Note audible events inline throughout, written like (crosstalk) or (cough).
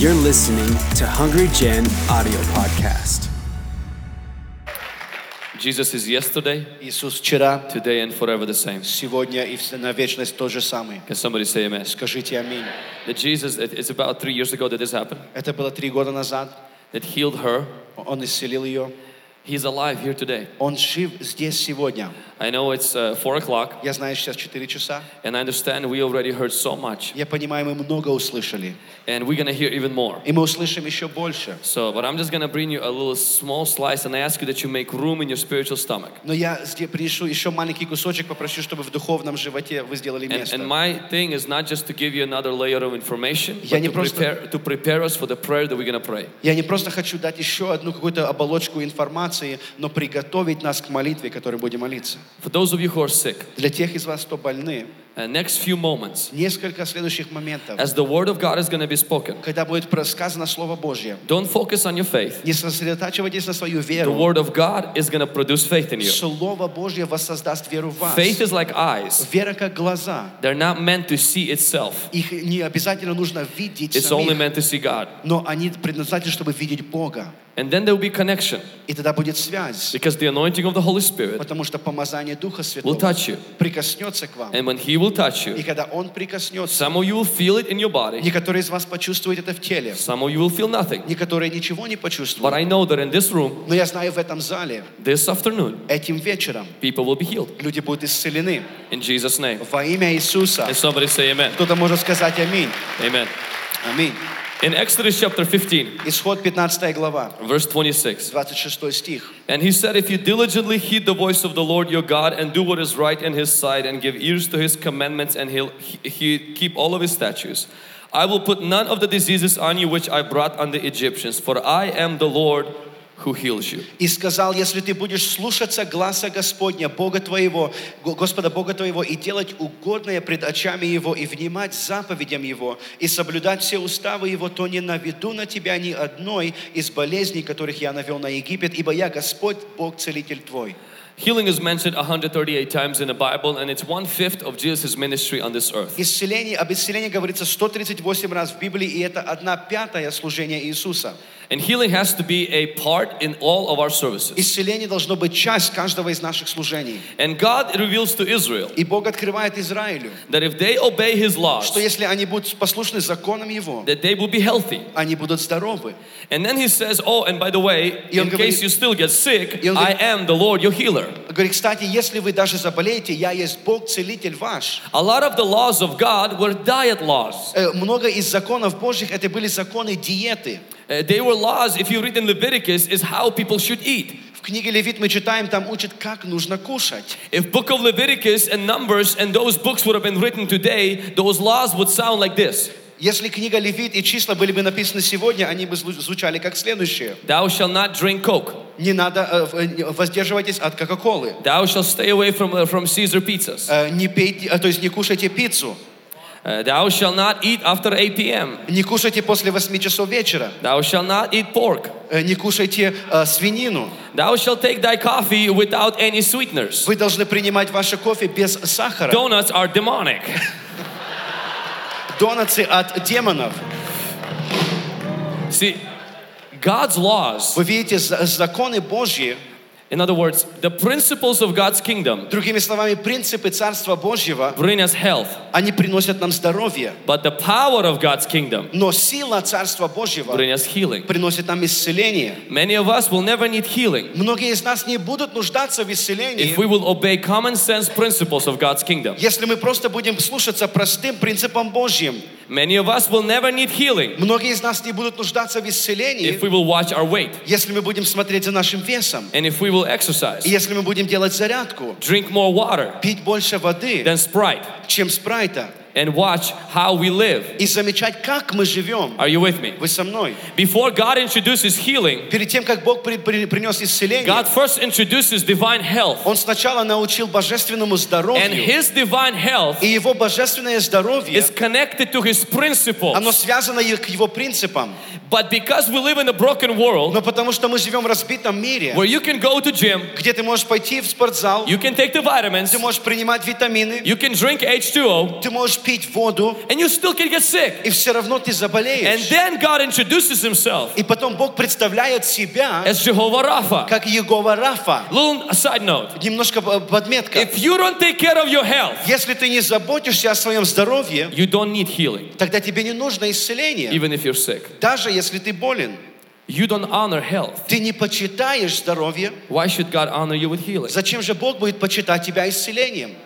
You're listening to Hungry Gen audio podcast. Jesus is yesterday, Иисус вчера, today, and forever the same. сегодня и вс- на вечность тот же самый. Can somebody say amen? Скажите аминь. That Jesus, it- it's about three years ago that this happened, Это было три года назад. that healed her. Он исцелил ее. He's alive here today. Он жив здесь сегодня. I know it's uh, four o'clock, Я знаю, сейчас 4 часа. and I understand we already heard so much, Я понимаю, мы много услышали. and we're gonna hear even more. И мы услышим еще больше. So, but I'm just gonna bring you a little small slice, and I ask you that you make room in your spiritual stomach. Но я зде- принесу еще маленький кусочек, попрошу, чтобы в духовном животе вы сделали And, место. and my thing is not just to give you another layer of information, Я but не to просто- prepare, to prepare us for the prayer that we're gonna pray. Я не просто хочу дать еще одну какую-то оболочку информации, но приготовить нас к молитве, которой будем молиться. For those of you who are sick, Для тех из вас, кто больны, uh, next few moments, несколько следующих моментов. as the word of God is gonna be spoken, Когда будет сказано Слово Божье, don't focus on your faith. не сосредотачивайтесь на свою The веру. word of God is gonna produce faith in you. Слово Божье воссоздаст веру в вас. Faith is like eyes. Вера как глаза. They're not meant to see itself. Их не обязательно нужно видеть It's only самих, meant to see God. но они предназначены, чтобы видеть Бога. And then there will be connection И тогда будет связь, because the anointing of the Holy Spirit потому что помазание Духа will Святого touch you. прикоснется к вам. And when He will touch И you, когда Он прикоснется, some of you will feel it in your body, некоторые из вас почувствуют это в теле, some of you will feel nothing. некоторые ничего не But почувствуют. I know that in this room, Но я знаю, в этом зале, this afternoon, этим вечером, people will be healed. люди будут исцелены In Jesus' name. во имя Иисуса. And somebody say amen. Кто-то может сказать аминь. Amen. Аминь. In Exodus chapter 15, Исход 15 глава, verse 26. 26 стих. And he said, If you diligently heed the voice of the Lord your God and do what is right in his sight and give ears to his commandments and he'll he, he keep all of his statutes, I will put none of the diseases on you which I brought on the Egyptians, for I am the Lord who heals you. И сказал, если ты будешь слушаться гласа Господня, Бога твоего, Го- Господа Бога твоего, и делать угодное пред очами Его, и внимать заповедям Его, и соблюдать все уставы Его, то не наведу на тебя ни одной из болезней, которых я навел на Египет, ибо я Господь, Бог, Целитель твой. Healing is mentioned 138 times in the Bible, and it's one fifth of Jesus' ministry on this earth. Исцеление, об исцелении говорится 138 раз в Библии, и это одна пятая служения Иисуса. And healing has to be a part in all of our services. Исцеление должно быть часть каждого из наших служений. And God reveals to Israel И Бог открывает Израилю, that if they obey His laws, что если они будут послушны законам Его, that they will be healthy. они будут здоровы. And then he says, Oh, and by the way, И он in говорит- case you still get sick, И он I говорит- am the Lord your healer. Говорит, кстати, если вы даже заболеете, я есть Бог, целитель ваш. A lot of the laws of God were diet laws. Э, Много из законов Божьих это были законы диеты. Uh, they were laws, if you read in Leviticus, is how people should eat. В книге Левит мы читаем, там учат, как нужно кушать. If book of Leviticus and Numbers and those books would have been written today, those laws would sound like this. Если книга Левит и числа были бы написаны сегодня, они бы зву- звучали как следующее. Thou shalt not drink Coke. Не надо, э, э, воздерживайтесь от Кока-Колы. Thou shalt stay away from, uh, from Caesar pizzas. Э, Не пейте, э, то есть не кушайте пиццу. Uh, thou shalt not eat after 8 p.m. Не кушайте после 8 часов вечера. Thou shalt not eat pork. Э, Не кушайте э, свинину. Thou shalt take thy coffee without any sweeteners. Вы должны принимать ваше кофе без сахара. Donuts are demonic. Донатсы от демонов. See, God's laws, Вы видите, за- законы Божьи, in other words, the principles of God's kingdom, другими словами, принципы Царства Божьего, bring us health. они приносят нам здоровье. But the power of God's kingdom Но сила Царства Божьего bring us healing. приносит нам исцеление. Many of us will never need healing Многие из нас не будут нуждаться в исцелении, if we will obey common sense principles of God's kingdom. если мы просто будем слушаться простым принципам Божьим. Many of us will never need healing Многие из нас не будут нуждаться в исцелении, if we will watch our weight если мы будем смотреть за нашим весом. and if we will exercise, И если мы будем делать зарядку, drink more water пить больше воды, than Sprite, чем спрайта, and watch how we live. и замечать, как мы живем. Are you with me? Вы со мной? Before God introduces healing, Перед тем, как Бог при- при- принес исцеление, God first introduces divine health. Он сначала научил божественному And здоровью, His divine health и его божественное здоровье, is connected to His principles. оно связано и к его принципам. But because we live in a broken world Но потому что мы живем в разбитом мире, where you can go to gym, где ты можешь пойти в спортзал, you can take the vitamins, ты можешь принимать витамины, you can drink H2O, ты можешь пить воду, and you still can get sick. и все равно ты And заболеешь. then God introduces himself И потом Бог представляет себя as Jehovah Rapha. как Егова Рафа. Little side note. Немножко э, подметка. If you don't take care of your health, Если ты не заботишься о своем здоровье, you don't need healing, тогда тебе не нужно исцеление. even if you're sick. Даже если ты болен. You don't honor health. Ты не почитаешь здоровье. Why should God honor you with healing? Зачем же Бог будет почитать тебя исцелением?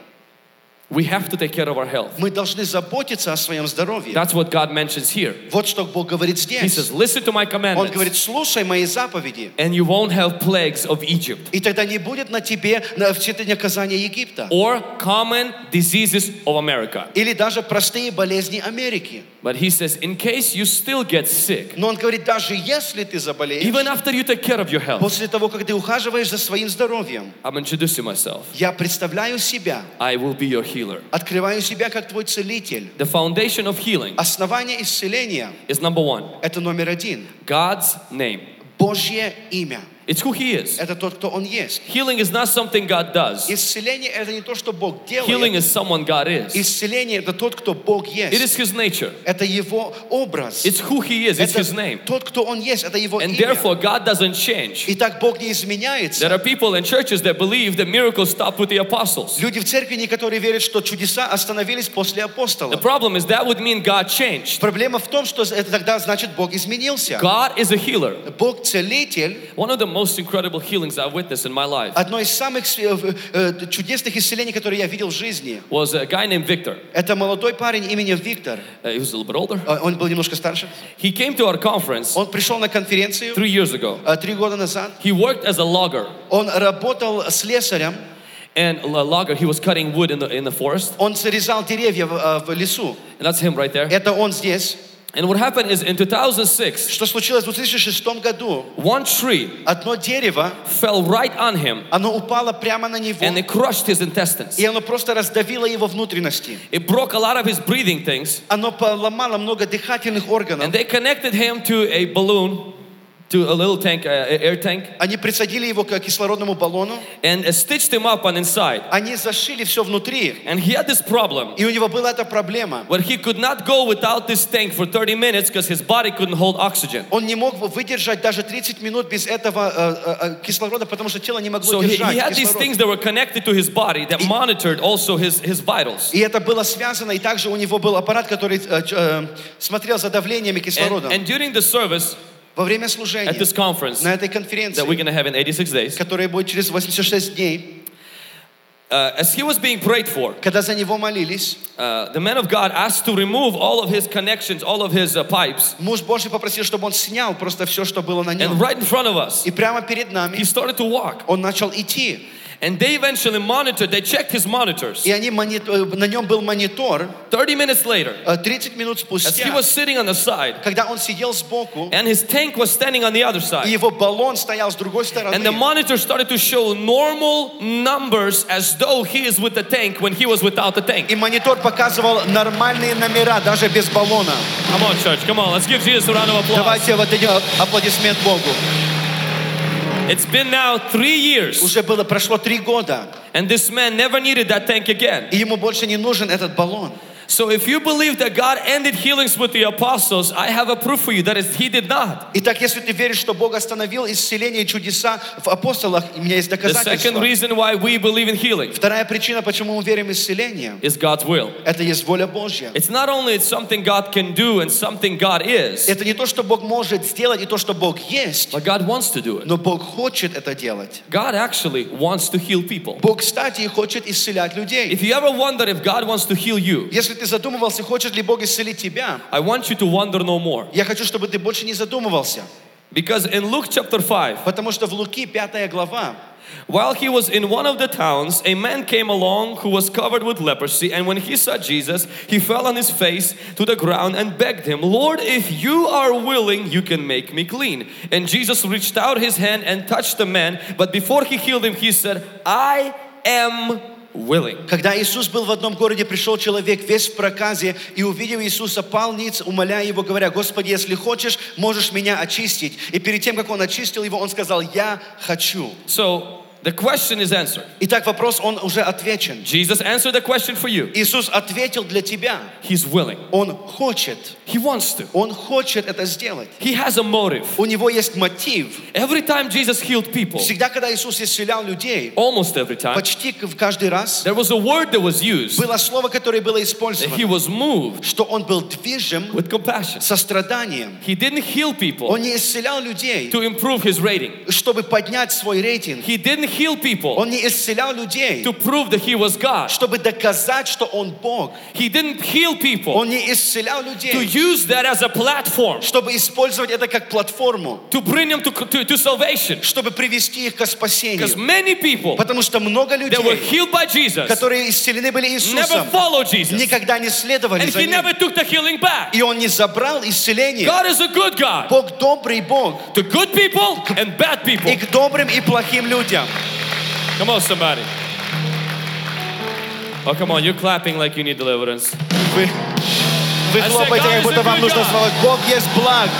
We have to take care of our health. Мы должны заботиться о своем здоровье. That's what God mentions here. Вот что Бог говорит He здесь. says, Listen to my Он commandments, говорит, слушай мои заповеди, and you won't have plagues of Egypt и тогда не будет на тебе на- все это наказание Египта. or common diseases of America. Или даже простые болезни Америки. But he says, in case you still get sick, Но он говорит, даже если ты заболеешь, even after you take care of your health, после того, как ты ухаживаешь за своим здоровьем, I'm introducing myself. я представляю себя, I will be your healer. открываю себя как твой целитель. The foundation of healing Основание исцеления is number one – это номер один. God's name. Божье имя. It's who He is. Это тот, кто Он есть. Healing is not something God does, Исцеление – это не то, что Бог healing делает. is someone God is. Исцеление – это тот, кто Бог It есть. is His nature, Это Его образ. it's who He is, it's Это His name. тот, кто Он есть. Это Его And имя. therefore, God doesn't change. Итак, Бог не There изменяется. are people in churches that believe that miracles stop with the apostles. Люди в церкви некоторые верят, что чудеса остановились после The апостолов. problem is that would mean God changed. Проблема в том, что это тогда значит Бог изменился. God is a healer. Бог целитель. One of the most incredible healings I've witnessed in my life Одно из самых э, э, чудесных исцелений, которые я видел в жизни, was a guy named Victor. это молодой парень именем Виктор. Uh, he was a little bit older. Э, Он был немножко старше. He came to our conference Он пришел на конференцию three years ago. э, три года назад. He worked as a logger. Он работал слесарем. And a logger, he was cutting wood in the, in the forest. Он срезал деревья в, э, в лесу. And that's him right there. Это он здесь. And what happened is in 2006, Что случилось в 2006 году? one tree Одно дерево, fell right on him оно упало прямо на него. and it crushed his intestines. И оно просто раздавило его внутренности. It broke a lot of his breathing things. Оно поломало много дыхательных органов. And they connected him to a balloon, to a little tank, uh, air tank, Они присадили его к кислородному баллону. and uh, stitched him up on inside. Они зашили все внутри. And he had this problem И у него была эта проблема. where he could not go without this tank for 30 minutes because his body couldn't hold oxygen. Он не мог выдержать даже 30 минут без этого э, э, э, кислорода, потому что тело не могло So he, держать he had these кислород. things that were connected to his body that monitored also his, his vitals. И это было связано, и также у него был аппарат, который э, ч- э, смотрел за давлением и And, кислородом. and during the service Во время at служения this conference на этой that we're конференции, going to have in 86 days, которая будет через 86 дней, uh, as he was being prayed for, когда за него молились, uh, the man of God asked to remove all of his connections, all of his uh, pipes, муж Божий попросил, чтобы он снял просто все, что было на and нем. right in front of us, И прямо перед he нами started to walk. он начал идти. And they eventually monitored, they checked his monitors. И они монит- э, на нем был монитор. 30 minutes later, Э, 30 минут as he спустя, was sitting on the side, когда он сидел сбоку, and his tank was standing on the other и side, его баллон стоял с другой стороны, and the monitor started to show normal numbers as though he is with the tank when he was without the tank. и монитор показывал нормальные номера, даже без баллона. Come on, church, come on, let's give Jesus a round of applause. Давайте вот дадим аплодисмент Богу. It's been now three years, Уже было, прошло три года, and this man never needed that tank again. и ему больше не нужен этот баллон. So if you believe that God ended healings with the apostles, I have a proof for you that is, he did not. Итак, если ты веришь, что Бог остановил исцеление и чудеса в апостолах, у меня есть The second доказательства. reason why we believe in healing Вторая причина, почему мы верим в исцеление, is God's will. это есть воля Божья. It's not only it's something God can do and something God is, Это не то, что Бог может сделать, и то, что Бог есть, but God wants to do it. но Бог хочет это делать. God actually wants to heal people. Бог, кстати, и хочет исцелять людей. If you ever wonder if God wants to heal you, Если ты задумывался, хочет ли Бог исцелить тебя, I want you to wonder no more. я хочу, чтобы ты больше не задумывался. Because in Luke chapter 5, Потому что в Луки 5 глава, while he was in one of the towns, a man came along who was covered with leprosy. And when he saw Jesus, he fell on his face to the ground and begged him, Lord, if you are willing, you can make me clean. And Jesus reached out his hand and touched the man. But before he healed him, he said, I am willing. Когда Иисус был в одном городе, пришел человек весь в проказе, и увидев Иисуса, пал ниц, умоляя его, говоря, Господи, если хочешь, можешь меня очистить. И перед тем, как он очистил его, он сказал, я хочу. So The question is answered. Итак, вопрос, он уже отвечен. Jesus answered the question for you. Иисус ответил для тебя. He's willing. Он хочет. He wants to. Он хочет это сделать. He has a motive. У него есть мотив. Every time Jesus healed people, Всегда, когда Иисус исцелял людей, almost every time, почти в каждый раз there was a word that was used было слово, которое было that he использовано, was moved что он был движим with compassion. состраданием. He didn't heal people Он не исцелял людей, to improve his rating. чтобы поднять свой рейтинг. He didn't heal people Он не исцелял людей, to prove that he was God. чтобы доказать, что он Бог. He didn't heal people Он не исцелял to людей, use that as a platform чтобы использовать это как платформу, to bring them to, to, to salvation. чтобы привести их к Because спасению. many people Потому что много that were людей, healed by Jesus которые исцелены были never Иисусом, followed Jesus. никогда не следовали And за he Ним. never took the healing back. И Он не забрал исцеление. God is a good God Бог добрый Бог. to good people and bad people. И к добрым и плохим людям. Come on, somebody. Oh, come on, you're clapping like you need deliverance. Вы, вы I said, хлопаете, God как is будто a вам good нужно God. слово. Бог есть благ.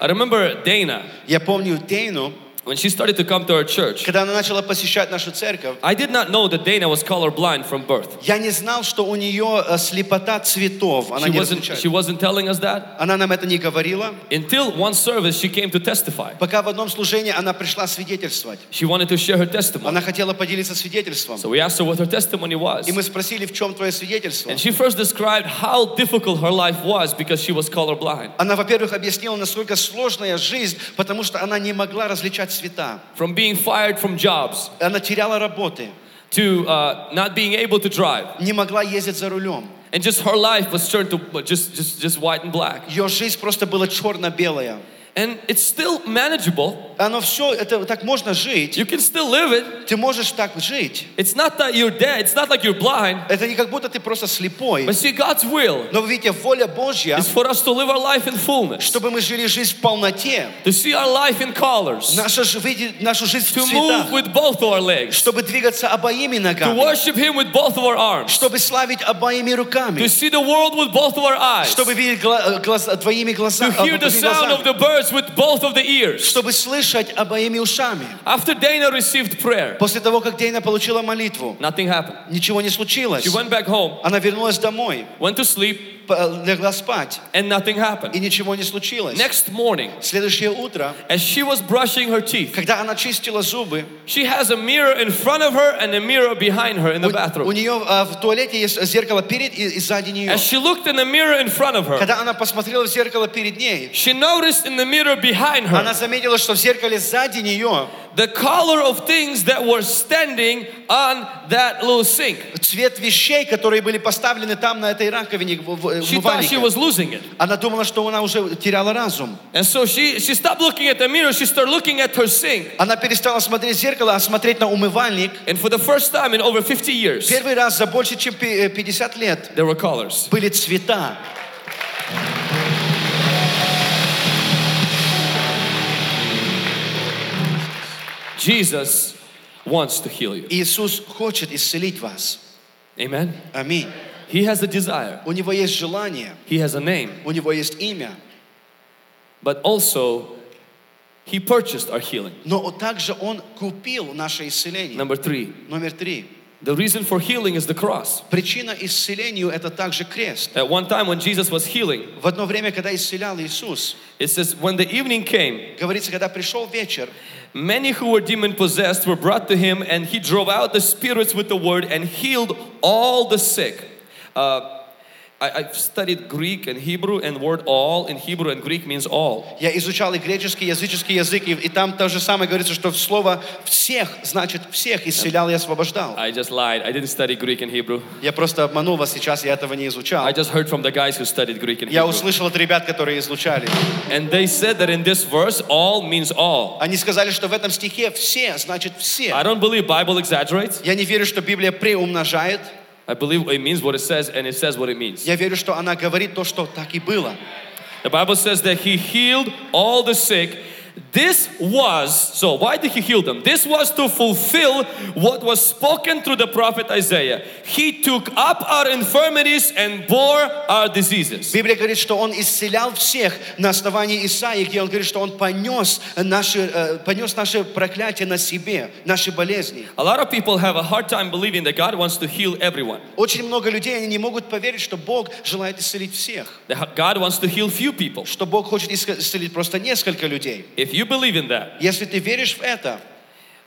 I remember Dana Я помню Дейну, when she started to come to our church. когда она начала посещать нашу церковь, I did not know that Dana was colorblind from birth. я не знал, что у нее э, слепота цветов. Она She не wasn't, различает. she wasn't telling us that Она нам это не говорила. until one service she came to testify. Пока в одном служении она пришла свидетельствовать. She wanted to share her testimony. Она хотела поделиться свидетельством. So we asked her what her testimony was. И мы спросили, в чем твое свидетельство? And she first described how difficult her life was because she was colorblind. Она, во-первых, объяснила, насколько сложная жизнь, потому что она не могла различать цвета. From being fired from jobs Она теряла работы, to uh, not being able to drive. не могла ездить за рулем. And just her life was turned to uh, just, just, just white and black. Ее жизнь просто была черно-белая. And it's still manageable. Оно все, это так можно жить. You can still live it. Ты можешь так жить. It's not that you're dead. It's not like you're blind. Это не как будто ты просто слепой. But see, God's will Но вы видите, воля Божья, is for us to live our life in fullness, чтобы мы жили жизнь в полноте. to see our life in colors, Наша, ж- видеть нашу жизнь в to move цветах. with both of our legs, Чтобы двигаться обоими to ногами. worship Him with both of our arms, Чтобы славить обоими to руками. see the world with both of our eyes, Чтобы видеть гла- глаз- твоими to глазами. hear the sound of the birds with both of the ears. Чтобы слышать обоими ушами. After Dana received prayer, После того, как Дейна получила молитву, nothing happened. ничего не случилось. She went back home, Она вернулась домой, went to sleep, п- легла спать, and nothing и happened. ничего не случилось. Next morning, Следующее утро, as she was brushing her teeth, когда она чистила зубы, she has a mirror in front of her and a mirror behind her in the у, у bathroom. нее а, в туалете есть зеркало перед и, и сзади нее. As she looked in the mirror in front of her, Когда она посмотрела в зеркало перед ней, she noticed in the mirror behind her она заметила, что в зеркале сзади нее the color of things that were standing on that little sink. цвет вещей, которые были поставлены там на этой раковине в- в- She thought she умывальнике. was losing it. Она думала, что она уже теряла разум. And so she, she stopped looking at the mirror, she started looking at her sink. Она перестала смотреть в зеркало, а смотреть на умывальник. And for the first time in over 50 years, Первый раз за больше, чем пи- э, 50 лет there were colors. были цвета. Jesus wants to heal you. Иисус хочет исцелить вас. Amen. Аминь. He has a desire, У Него есть желание, He has a name, у Него есть имя, but also He purchased our healing. но также Он купил наше исцеление. Number three, Номер три. the reason for healing is the cross. Причина исцелению – это также крест. At one time when Jesus was healing, В одно время, когда исцелял Иисус, it says, when the evening came, говорится, когда пришел вечер, many who were demon possessed were brought to him, and he drove out the spirits with the word and healed all the sick. Uh, I, I've studied Greek and Hebrew, and word all in Hebrew and Greek means all. я изучал и греческий, и языческий язык, и, и там то же самое говорится, что слово «всех» значит «всех» исцелял и освобождал. I just lied. I didn't study Greek and Hebrew. Я просто обманул вас сейчас, я этого не изучал. I just heard from the guys who studied Greek and Я Hebrew. услышал от ребят, которые изучали. And they said that in this verse, all means all. Они сказали, что в этом стихе «все» значит «все». I don't believe Bible exaggerates. Я не верю, что Библия преумножает. I believe it means what it says and it says what it means. Я верю, что она говорит то, что так и было. The Bible says that he healed all the sick This was, so why did he heal them? This was to fulfill what was spoken through the prophet Isaiah. He took up our infirmities and bore our diseases. Библия говорит, что Он исцелял всех на основании Исаии, где Он говорит, что Он понес наши, э, понес наши проклятия на себе, наши болезни. A lot of people have a hard time believing that God wants to heal everyone. Очень много людей, они не могут поверить, что Бог желает исцелить всех, That God wants to heal few people. что Бог хочет исце- исцелить просто несколько людей. If you believe in that, Если ты веришь в это,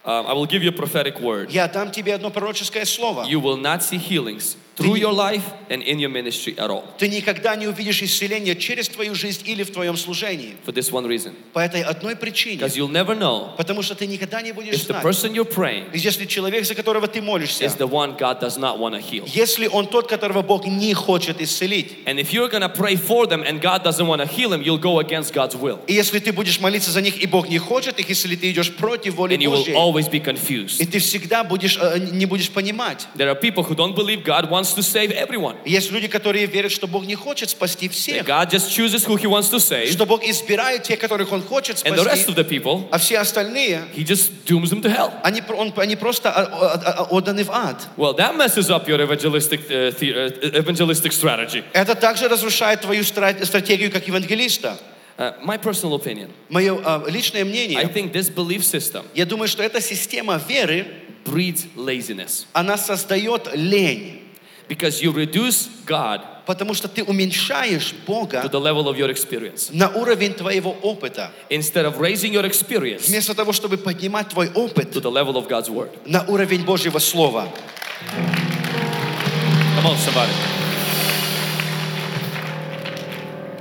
um, I will give you a prophetic word. я дам тебе одно пророческое слово. You will not see healings through your life and in your ministry at all. Ты никогда не увидишь исцеление через твою жизнь или в твоем служении. For this one reason. По этой одной причине. Because you'll never know Потому что ты никогда не будешь if the знать, person you're praying если человек, за которого ты молишься, is the one God does not want to heal. если он тот, которого Бог не хочет исцелить. And if you're going to pray for them and God doesn't want to heal them, you'll go against God's will. И если ты будешь молиться за них, и Бог не хочет их исцелить, ты идешь против воли And you will Божьей. always be И confused. ты всегда будешь, э, не будешь понимать. There are people who don't believe God wants to save everyone. И Есть люди, которые верят, что Бог не хочет спасти That всех. God just chooses who He wants to save, Что Бог избирает тех, которых Он хочет and the rest спасти. of the people, А все остальные, He just dooms them to hell. они, он- они просто а, а, а, отданы в ад. Well, that messes up your evangelistic, uh, the, uh, evangelistic strategy. Это также разрушает твою стра- стратегию как евангелиста. Uh, my personal opinion Мое а, личное I мнение, think this belief system я думаю, что эта система веры, breeds laziness она создает лень. because you reduce God Потому что ты уменьшаешь to Бога the level of your experience. на уровень твоего опыта. Instead of raising your experience Вместо того, чтобы поднимать твой опыт to the level of God's Word. на уровень Божьего Слова. Come on, somebody.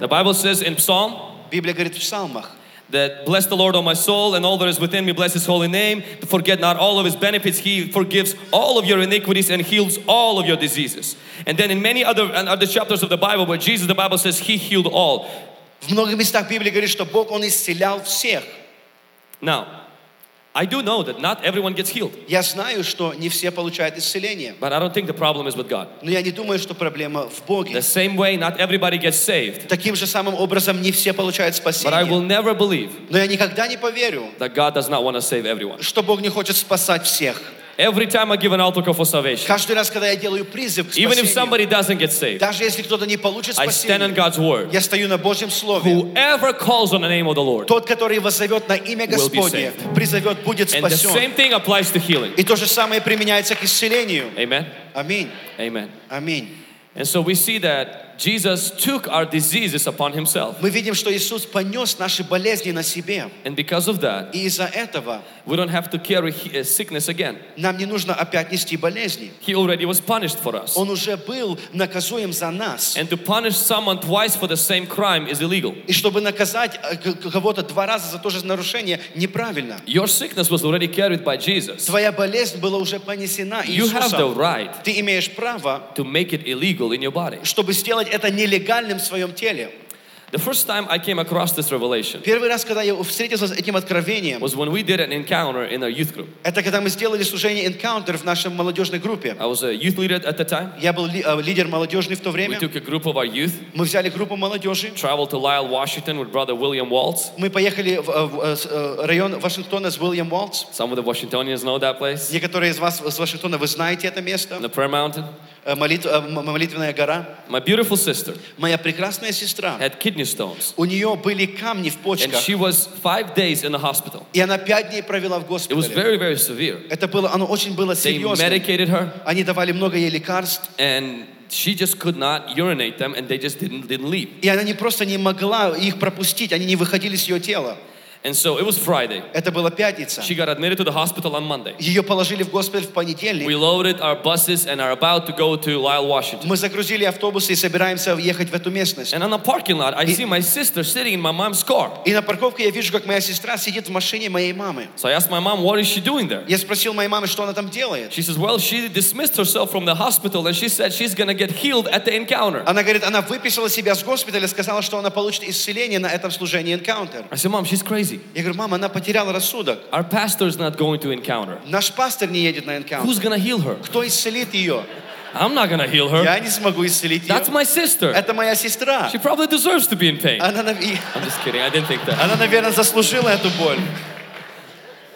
The Bible says in Psalm Библия говорит в псалмах, that bless the Lord, O my soul, and all that is within me, bless his holy name. Forget not all of his benefits. He forgives all of your iniquities and heals all of your diseases. And then in many other, and other chapters of the Bible where Jesus, the Bible says, he healed all. в многих местах Библия говорит, что Бог, Он исцелял всех. Now, I do know that not everyone gets healed, Я знаю, что не все получают исцеление. but I don't think the problem is with God. Но я не думаю, что проблема в Боге. The same way, not everybody gets saved, Таким же самым образом не все получают but I will спасение. never believe Но я никогда не поверю, that God does not want to save everyone. что Бог не хочет спасать всех. Every time I give an altar call for salvation, Каждый раз, когда я делаю призыв к even if спасению, somebody doesn't get saved, даже если кто-то не получит I stand on спасение, God's word. я стою на Божьем Слове. Whoever calls on the name of the Lord. Тот, который воззовет на имя Will be Господне, призовет, будет And the спасен. same thing applies to healing. И то же самое применяется к исцелению. Amen. Аминь. Amen. Аминь. And so we see that Jesus took our diseases upon himself. Мы видим, что Иисус понес наши болезни на себе. And because of that, И из-за этого we don't have to carry he- uh, sickness again. нам не нужно опять нести болезни. He already was punished for us. Он уже был наказуем за нас. And to punish someone twice for the same crime is illegal. И чтобы наказать э, к- кого-то два раза за то же нарушение, неправильно. Your sickness was already carried by Jesus. Твоя болезнь была уже понесена You have the Иисусом. right Ты имеешь право, to make it illegal in your body. чтобы сделать это нелегальным в своем теле. The first time I came across this revelation Первый раз, когда я встретился с этим откровением, was when we did an encounter in our youth group. это когда мы сделали служение Encounter в нашей молодежной группе. I was a youth leader at the time. Я был ли- э, лидер молодежный в то We время. took a group of our youth, Мы взяли группу молодежи. traveled to Lyle, Washington with brother William Waltz. Мы поехали в, э, в, э, с, э, район Вашингтона с Уильям Уолтс. Some of the Washingtonians know that place, Некоторые из вас с Вашингтона, вы знаете это место. the prayer mountain. Э, молит- э, молитвенная гора. My beautiful sister Моя прекрасная сестра, had kidney stones, у нее были камни в and почках. she was five days in the hospital. И она пять дней провела в It was госпитале. very, very severe. Это было, оно очень было They серьезно. medicated her, Они давали много ей лекарств. and she just could not urinate them, and they just didn't didn't leave. И она не просто не могла их пропустить, они не выходили с ее тела. And so it was Friday. Это была пятница. She got admitted to the hospital on Monday. Ее положили в госпиталь в понедельник. We loaded our buses and are about to go to Lyle, Washington. Мы загрузили автобусы и собираемся ехать в эту местность. And on the parking lot, I see my sister sitting in my mom's car. И на парковке я вижу, как моя сестра сидит в машине моей мамы. So I asked my mom, what is she doing there? Я спросил моей мамы, что она там делает. She says, well, she dismissed herself from the hospital and she said she's going to get healed at the encounter. Она говорит, она выписала себя с госпиталя, сказала, что она получит исцеление на этом служении Encounter. I said, mom, she's crazy. crazy. Я говорю, мама, она потеряла рассудок. Our pastor is not going to encounter. Наш пастор не едет на encounter. Who's gonna heal her? Кто исцелит ее? I'm not gonna heal her. Я не смогу исцелить That's my sister. Это моя сестра. She probably deserves to be in pain. Она, I'm just kidding. I didn't think that. Она, наверное, заслужила эту боль.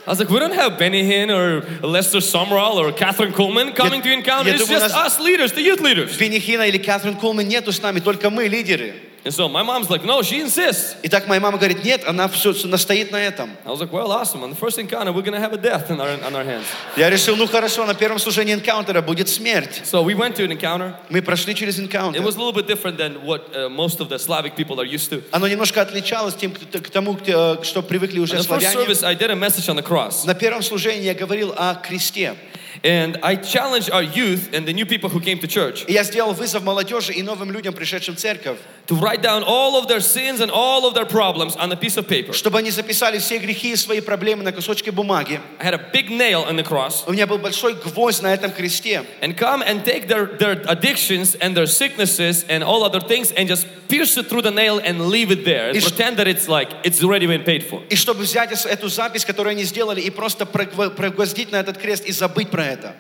I was like, we don't have Benny Hinn or Lester Sumrall or Kathryn Kuhlman coming я, to encounter. Я It's думаю, just нас... us leaders, the youth leaders. Benny Hinn или Кэтрин Кулман нету с нами, только мы лидеры. And so my mom's like, no, she insists. И так моя мама говорит, нет, она все настоит на этом. I was like, well, awesome. On the first encounter, we're gonna have a death in our, on our hands. Я решил, ну хорошо, на первом служении энкаунтера будет смерть. So we went to an encounter. Мы прошли через It энкаунтер. was a little bit different than what uh, most of the Slavic people are used to. Оно немножко отличалось тем, к к тому, к- что привыкли уже In the first славяне. service, I did a message on the cross. На первом служении я говорил о кресте. And I challenged our youth and the new people who came to church И я сделал вызов молодежи и новым людям, пришедшим в церковь, to write down all of their sins and all of their problems on a piece of paper. чтобы они записали все грехи и свои проблемы на кусочке бумаги. I had a big nail on the cross. У меня был большой гвоздь на этом кресте. And come and take their, their addictions and their sicknesses and all other things and just pierce it through the nail and leave it there. And И ш- pretend that it's like it's already been paid for. И чтобы взять эс- эту запись, которую они сделали, и просто прогво- прогвоздить на этот крест и забыть про это.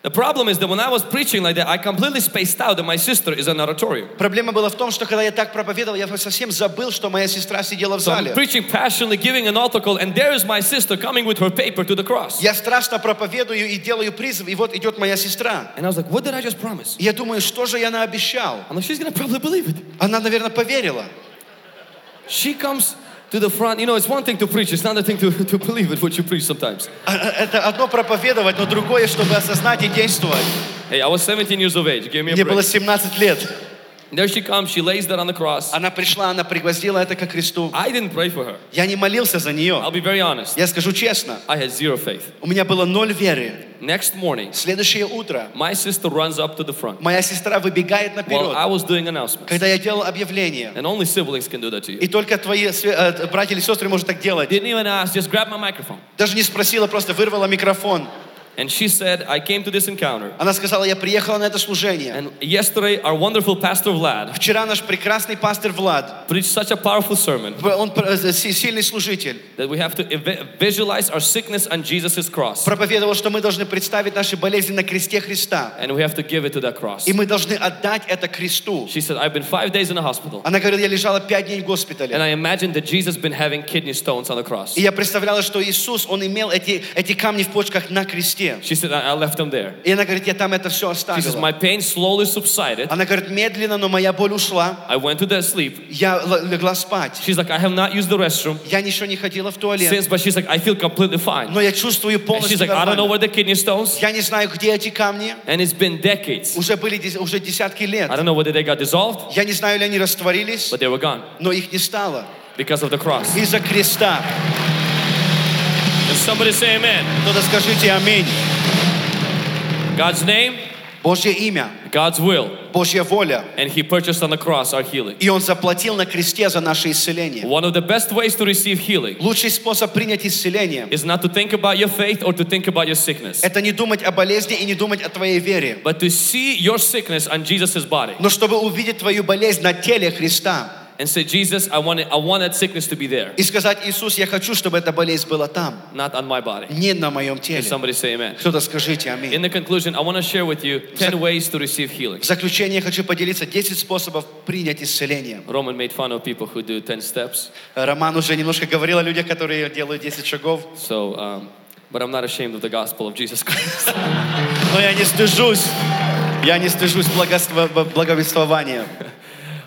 The problem is that when I was preaching like that, I completely spaced out that my sister is an auditorium. Проблема была в том, что когда я так проповедовал, я совсем забыл, что моя сестра сидела в зале. So I'm preaching passionately, giving an altar call, and there is my sister coming with her paper to the cross. Я страстно проповедую и делаю призыв, и вот идет моя сестра. And I was like, what did I just promise? Я думаю, что же я наобещал? I'm like, she's gonna probably believe it. Она, наверное, поверила. She comes to the front. You know, it's one thing to preach, it's another thing to, to believe it, what you preach sometimes. А- а- Это одно проповедовать, но другое, чтобы осознать и действовать. Hey, I was 17 years of age. Give me a Мне было break. 17 лет. There she comes, she lays that on the cross. Она пришла, она пригвоздила это ко кресту. I didn't pray for her. Я не молился за нее. I'll be very honest. Я скажу честно, I had zero faith. у меня было ноль веры. Next morning, Следующее утро my sister runs up to the front моя сестра выбегает while I наперед, was doing announcements. когда я делал объявление. And only siblings can do that to you. И только твои э, братья или сестры могут так делать. Didn't even ask, just grab my microphone. Даже не спросила, просто вырвала микрофон. And she said, I came to this encounter. Она сказала, я приехала на это служение. And yesterday, our wonderful pastor Vlad Вчера наш прекрасный пастор Влад, preached such a powerful sermon он э, си- сильный служитель, that we have to visualize our sickness on Jesus' cross. проповедовал, что мы должны представить наши болезни на кресте Христа. And we have to give it to that cross. И мы должны отдать это кресту. She said, I've been five days in the hospital. Она говорила, я лежала пять дней в And госпитале. I imagined that Jesus been having kidney stones on the cross. И я представляла, что Иисус, Он имел эти, эти камни в почках на кресте. She said, I I left them there. И она говорит, я там это все She says, оставила. my pain slowly subsided. Она говорит, медленно, но моя боль ушла. I went to the sleep. Я л- легла спать. She's like, I have not used the restroom Я ничего не ходила в туалет. since, but she's like, I feel completely fine. Но я чувствую And she's полностью like, I don't know нормально. where the kidney stones. Я не знаю, где эти камни. And it's been decades. Уже были дес- уже десятки лет. I don't know whether they got dissolved, Я не знаю, ли они растворились, but they were gone но их не стало. because of the cross. Из-за креста. Somebody say amen. Кто-то скажите аминь. God's name, Божье имя, God's will. Божья воля. And He purchased on the cross our healing. И Он заплатил на кресте за наше исцеление. One of the best ways to receive healing Лучший способ принять исцеление is not to think about your faith or to think about your sickness, – это не думать о болезни и не думать о твоей вере, but to see your sickness on Jesus' body но чтобы увидеть твою болезнь на теле Христа and say, Jesus, I want, it, I want that sickness to be there, и сказать, Иисус, я хочу, чтобы эта болезнь была там, not on my body. не на моем Can теле. somebody say amen? Кто-то скажите In аминь. the conclusion, I want to share with you 10 ways to receive healing. В заключение я хочу поделиться 10 способов принять исцеление. Roman made fun of people who do 10 steps. Роман уже немножко говорил о людях, которые делают 10 шагов. So, um, but I'm not ashamed of the gospel of Jesus Christ. (laughs) Но я не стыжусь. Я не стыжусь благовествования.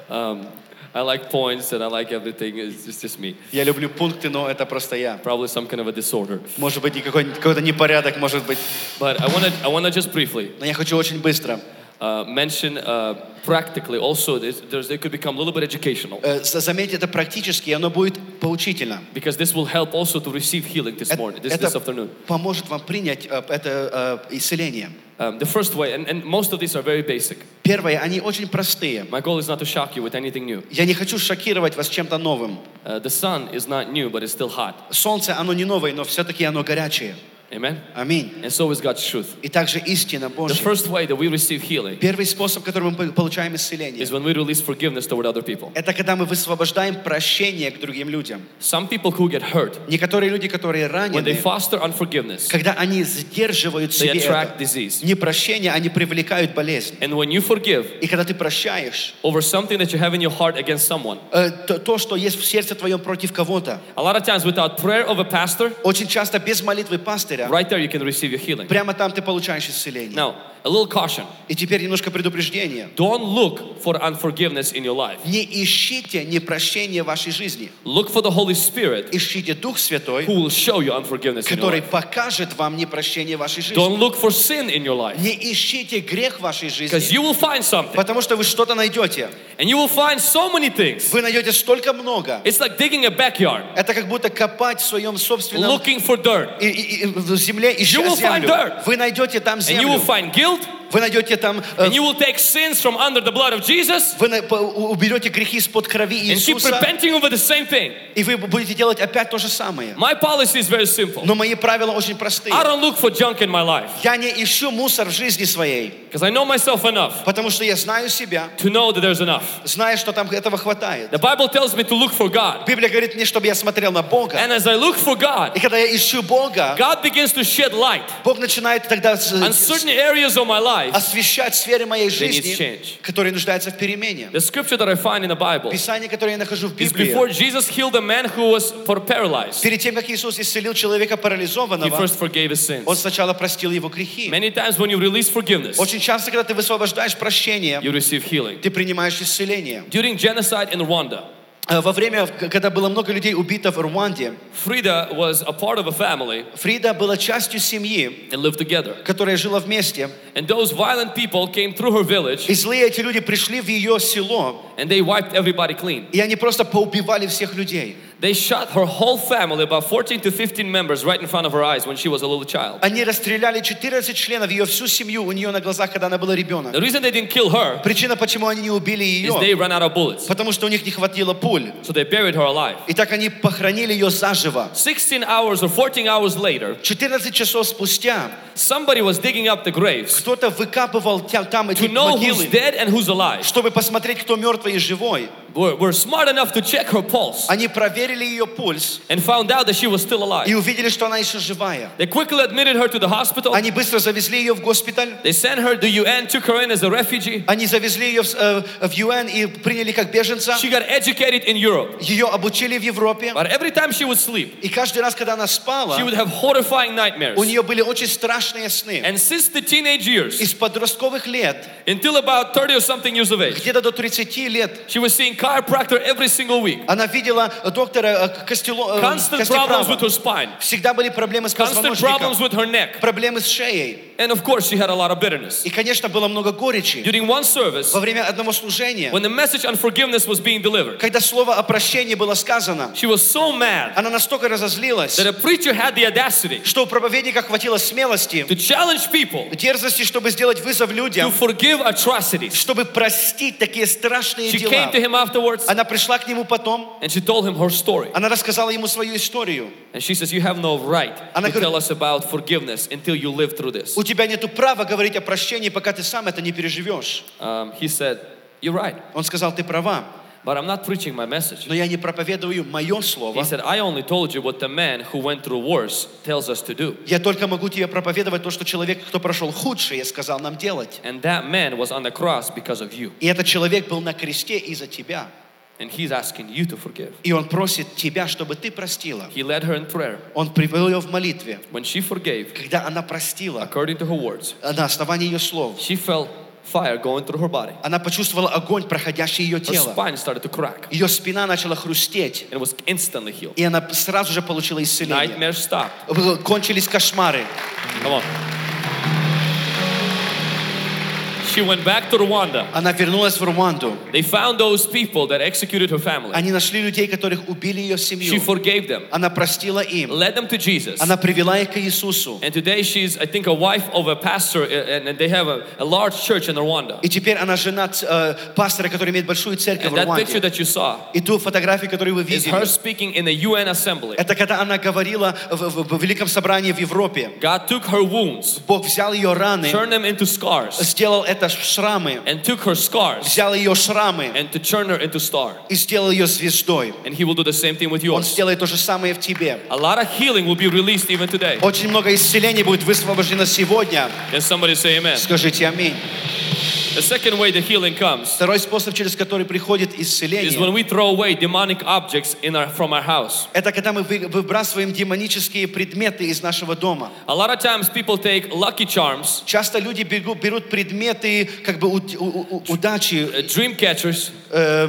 um, I like points and I like everything. It's just, just me. Я люблю пункты, но это просто я. Probably some kind of a disorder. Может быть, и какой- какой-то непорядок, может быть. But I want to I want to just briefly Но я хочу очень быстро. Uh, mention uh, practically also there's, it could become a little bit educational Э, за- Заметьте, это практически, оно будет поучительно. because this will help also to receive healing this morning, this, this afternoon. поможет вам принять э, это э, исцеление. Um, the first way, and, and most of these are very basic. Первое, они очень простые. My goal is not to shock you with anything new. Я не хочу шокировать вас чем-то новым. Uh, the sun is not new, but it's still hot. Солнце, оно не новое, но все-таки оно горячее. Amen? Аминь. And so is God's truth. И также истина The Божья. first way that we receive healing Первый способ, которым мы получаем исцеление, is when we release forgiveness toward other people. это когда мы высвобождаем прощение к другим людям. Some people who get hurt, Некоторые люди, которые when they ранены, foster unforgiveness, когда они сдерживают they себе attract это, disease. непрощение, они привлекают болезнь. And when you forgive И когда ты прощаешь, over something that you have in your heart against someone, э, то, то, что есть в сердце твоем против кого-то, a lot of times without prayer of a pastor, очень часто без молитвы пастыря, right there you can receive your healing. прямо там ты получаешь исцеление. Now, a little caution. И теперь немножко предупреждение. Don't look for unforgiveness in your life. Не ищите непрощение в вашей жизни. Look for the Holy Spirit Ищите Дух Святой, who will show you unforgiveness in your который life. покажет вам непрощение вашей жизни. Don't look for sin in your life Не ищите грех в вашей because жизни, you will find something потому что вы что-то найдете. and you will find so many things. Вы найдете столько много. It's like digging a backyard, Это как будто копать в своем собственном looking for dirt. и- и- и в земле, ища землю, вы найдете там землю. find guilt Вы найдете там, э, and you will take sins from under the blood of Jesus вы на- по- у- уберете грехи из-под крови and keep Иисуса, repenting over the same thing. и вы будете делать опять то же самое. My policy is very simple. Но мои правила очень простые. I don't look for junk in my life Я не ищу мусор в жизни своей, because I know myself enough потому что я знаю себя, to know that there's enough. знаю, что там этого хватает. The Bible tells me to look for God. Библия говорит мне, чтобы я смотрел на Бога. And as I look for God, И когда я ищу Бога, God begins to shed light Бог начинает тогда с- on с- certain areas of my life. Освещать сферы моей жизни, которые нуждаются в перемене. The scripture that I find in the Bible Писание, которое я нахожу в Библии, before Jesus healed a man who was for paralyzed. перед тем, как Иисус исцелил человека He парализованного, first forgave his sins. Он сначала простил его грехи. Many times when you release forgiveness, Очень часто, когда ты высвобождаешь прощение, you receive healing. ты принимаешь исцеление. During genocide in Rwanda, Во время, когда было много людей убито в Руанде, Frida was a part of a family Фрида была частью семьи, and lived together. которая жила вместе. And those violent people came through her village И злые эти люди пришли в ее село, and they wiped everybody clean. и они просто поубивали всех людей. They shot her whole family, about 14 to 15 members, right in front of her eyes when she was a little child. Они расстреляли 14 членов, ее всю семью у нее на глазах, когда она была ребенок. The reason they didn't kill her Причина, почему они не убили is they ее, ran out of bullets. потому что у них не хватило пуль. So they buried her alive. И так они похоронили ее заживо. 16 hours or 14 hours later, 14 часов спустя somebody was digging up the graves кто-то выкапывал тя- там эти to know who's могилы, dead and who's alive. чтобы посмотреть, кто мертвый и живой. Were, were smart enough to check her pulse Они проверили ее пульс and found out that she was still и alive. увидели, что она еще живая. They quickly admitted her to the hospital. Они быстро завезли ее в госпиталь. They sent her, the UN took her in as a refugee. Они завезли ее в, э, в ЮН и приняли как беженца. She got educated in Europe. Ее обучили в Европе. But every time she would sleep, И каждый раз, когда она спала, she would have horrifying nightmares. у нее были очень страшные сны. And since the teenage years, Из подростковых лет, until about 30 or something years of age, где-то до 30 лет, she was seeing chiropractor every single week. она видела доктора э, Костело, э, Constant problems with Костеправа. her spine, Всегда были проблемы с constant problems позвоночником, with her neck. проблемы с шеей. And of course, she had a lot of bitterness. И, конечно, было много горечи. During one service, Во время одного служения, when the message on forgiveness was being delivered, когда слово о прощении было сказано, she was so mad она настолько разозлилась, that a preacher had the audacity что у проповедника хватило смелости, to challenge people дерзости, чтобы сделать вызов to людям, forgive atrocities. чтобы простить такие страшные She дела. came to him afterwards Она пришла к нему потом, and she told him her story. она рассказала ему свою историю. And she says, You have no right Она to говорит- tell us about forgiveness until you live through this. У тебя нет права говорить о прощении, пока ты сам это не переживешь. Um, he said, You're right, Он сказал, ты права, but I'm not preaching my message. но я не проповедую мое He слово. said, I only told you what the man who went through wars tells us to do. Я только могу тебе проповедовать то, что человек, кто прошел худшее, сказал нам делать. And that man was on the cross because of you. И этот человек был на кресте из-за тебя. And he's asking you to forgive. И он просит тебя, чтобы ты простила. He led her in prayer. Он привел ее в молитве. When she forgave, Когда она простила, according to her words, на основании ее слов, she felt fire going through her body. она почувствовала огонь, проходящий ее Her тело. spine started to crack Ее спина начала хрустеть. and was instantly healed. И она сразу же получила исцеление. Nightmares stopped. Кончились кошмары. Come on. she went back to Rwanda. Она вернулась в Руанду. They found those people that executed her family. Они нашли людей, которых убили ее She семью. forgave them, Она простила им. led them to Jesus. Она привела их к Иисусу. And today she's, I think, a wife of a pastor, uh, and and they have a, a large church in Rwanda. И теперь она жена э, пастора, который имеет большую церковь And в that picture Руанде. that you saw И ту фотографию, которую вы is her видели, speaking in a UN assembly. это когда она говорила в, в- в Великом собрании в Европе. God took her wounds, Бог взял ее раны, turned them into scars, сделал это в шрамы, and took her scars взял ее шрамы and to turn her into star. и сделал ее звездой. And He will do the same thing with Он yours. сделает то же самое в тебе. A lot of healing will be released even today. Очень много исцелений будет высвобождено сегодня. Can somebody say amen? Скажите аминь. The second way the healing comes Второй способ, через который приходит is when исцеление, we throw away demonic objects in our, from our house. это когда мы вы- выбрасываем демонические предметы из нашего дома. A lot of times people take lucky charms, Часто люди бегу- берут предметы как бы уд- у- у- у- удачи, uh, dream catchers, э,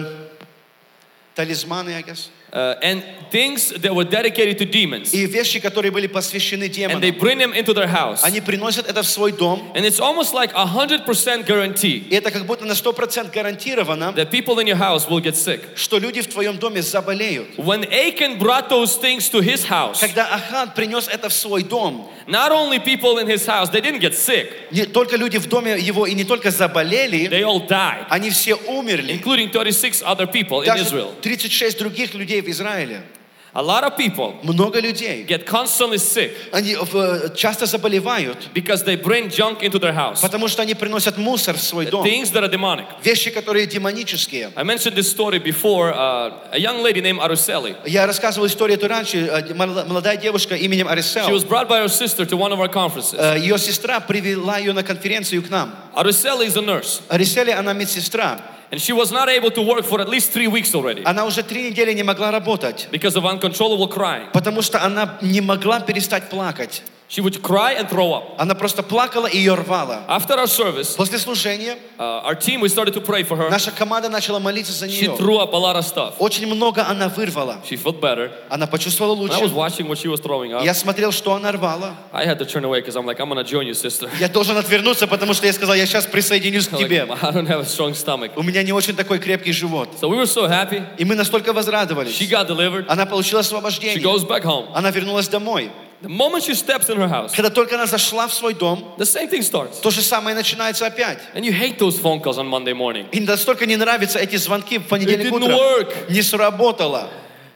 талисманы, I guess, uh, and things that were dedicated to demons, и вещи, которые были посвящены and they демонам. bring them into their house. Они приносят это в свой дом, And it's almost like a hundred percent guarantee и это как будто на 100% гарантировано, that people in your house will get sick. что люди в твоем доме заболеют. When Achan brought those things to his house, Когда Ахан принес это в свой дом, not only people in his house, they didn't get sick, не только люди в доме его и не только заболели, they all died, они все умерли. including 36 other people in Даже Israel. 36 других людей в Израиле. A lot of people Много людей. get constantly sick Они э, часто заболевают, because they bring junk into their house, потому что они приносят мусор в свой дом. things that are demonic. Вещи, которые демонические. I mentioned this story before. Uh, a young lady named Aruseli. Я рассказывал историю эту раньше. Э, молода- Молодая девушка именем She Арисел. was brought by her sister to one of our conferences. Э, Ее сестра привела ее на конференцию к нам. Aruseli is a nurse, Арисели, она медсестра. And she was not able to work for at least three weeks already Она уже три недели не могла работать, because of uncontrollable crying. потому что она не могла перестать плакать. She would cry and throw up. Она просто плакала и ее рвала. After our service, После служения uh, our team we started to pray for her. наша команда начала молиться за She нее. threw up a lot of stuff. Очень много она вырвала. She felt better. Она почувствовала And I was лучше. watching what she was throwing up. Я смотрел, что она рвала. I had to turn away because I'm like, I'm gonna join you, sister. Я должен отвернуться, потому что я сказал, я сейчас присоединюсь к (laughs) Like, тебе. I don't have a strong stomach. У меня не очень такой крепкий живот. So we were so happy. И мы настолько She возрадовались. got delivered. Она получила She освобождение. goes back home. Она вернулась домой. The moment she steps in her house, Когда только она зашла в свой дом, the same thing starts. то же самое начинается опять. And you hate those phone calls on Monday morning. И настолько не нравятся эти звонки в It понедельник didn't утром. work. Не сработало.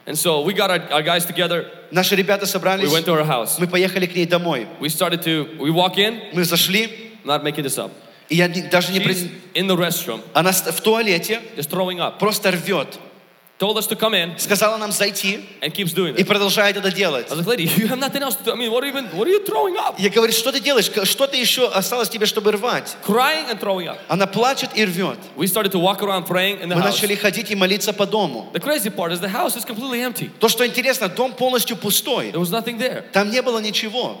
And so we got our, our guys together. Наши ребята We собрались, went to her house. мы поехали к ней домой. We started to, we walk in, Мы зашли, not making this up. и я даже не... She's in the restroom, Она в туалете just throwing up. просто рвет. Told us to come in Сказала нам зайти and keeps doing и it. продолжает это делать. I was like, lady, (laughs) you have nothing else to do. I mean, what are you, even, what are you throwing up? Я говорю, что ты делаешь? К- Что ты еще осталось тебе, чтобы рвать? Crying and throwing up. Она плачет и рвет. We started to walk around praying in the Мы house. начали ходить и молиться по дому. The crazy part is the house is completely empty. То, что интересно, дом полностью пустой. There was nothing there. Там не было ничего.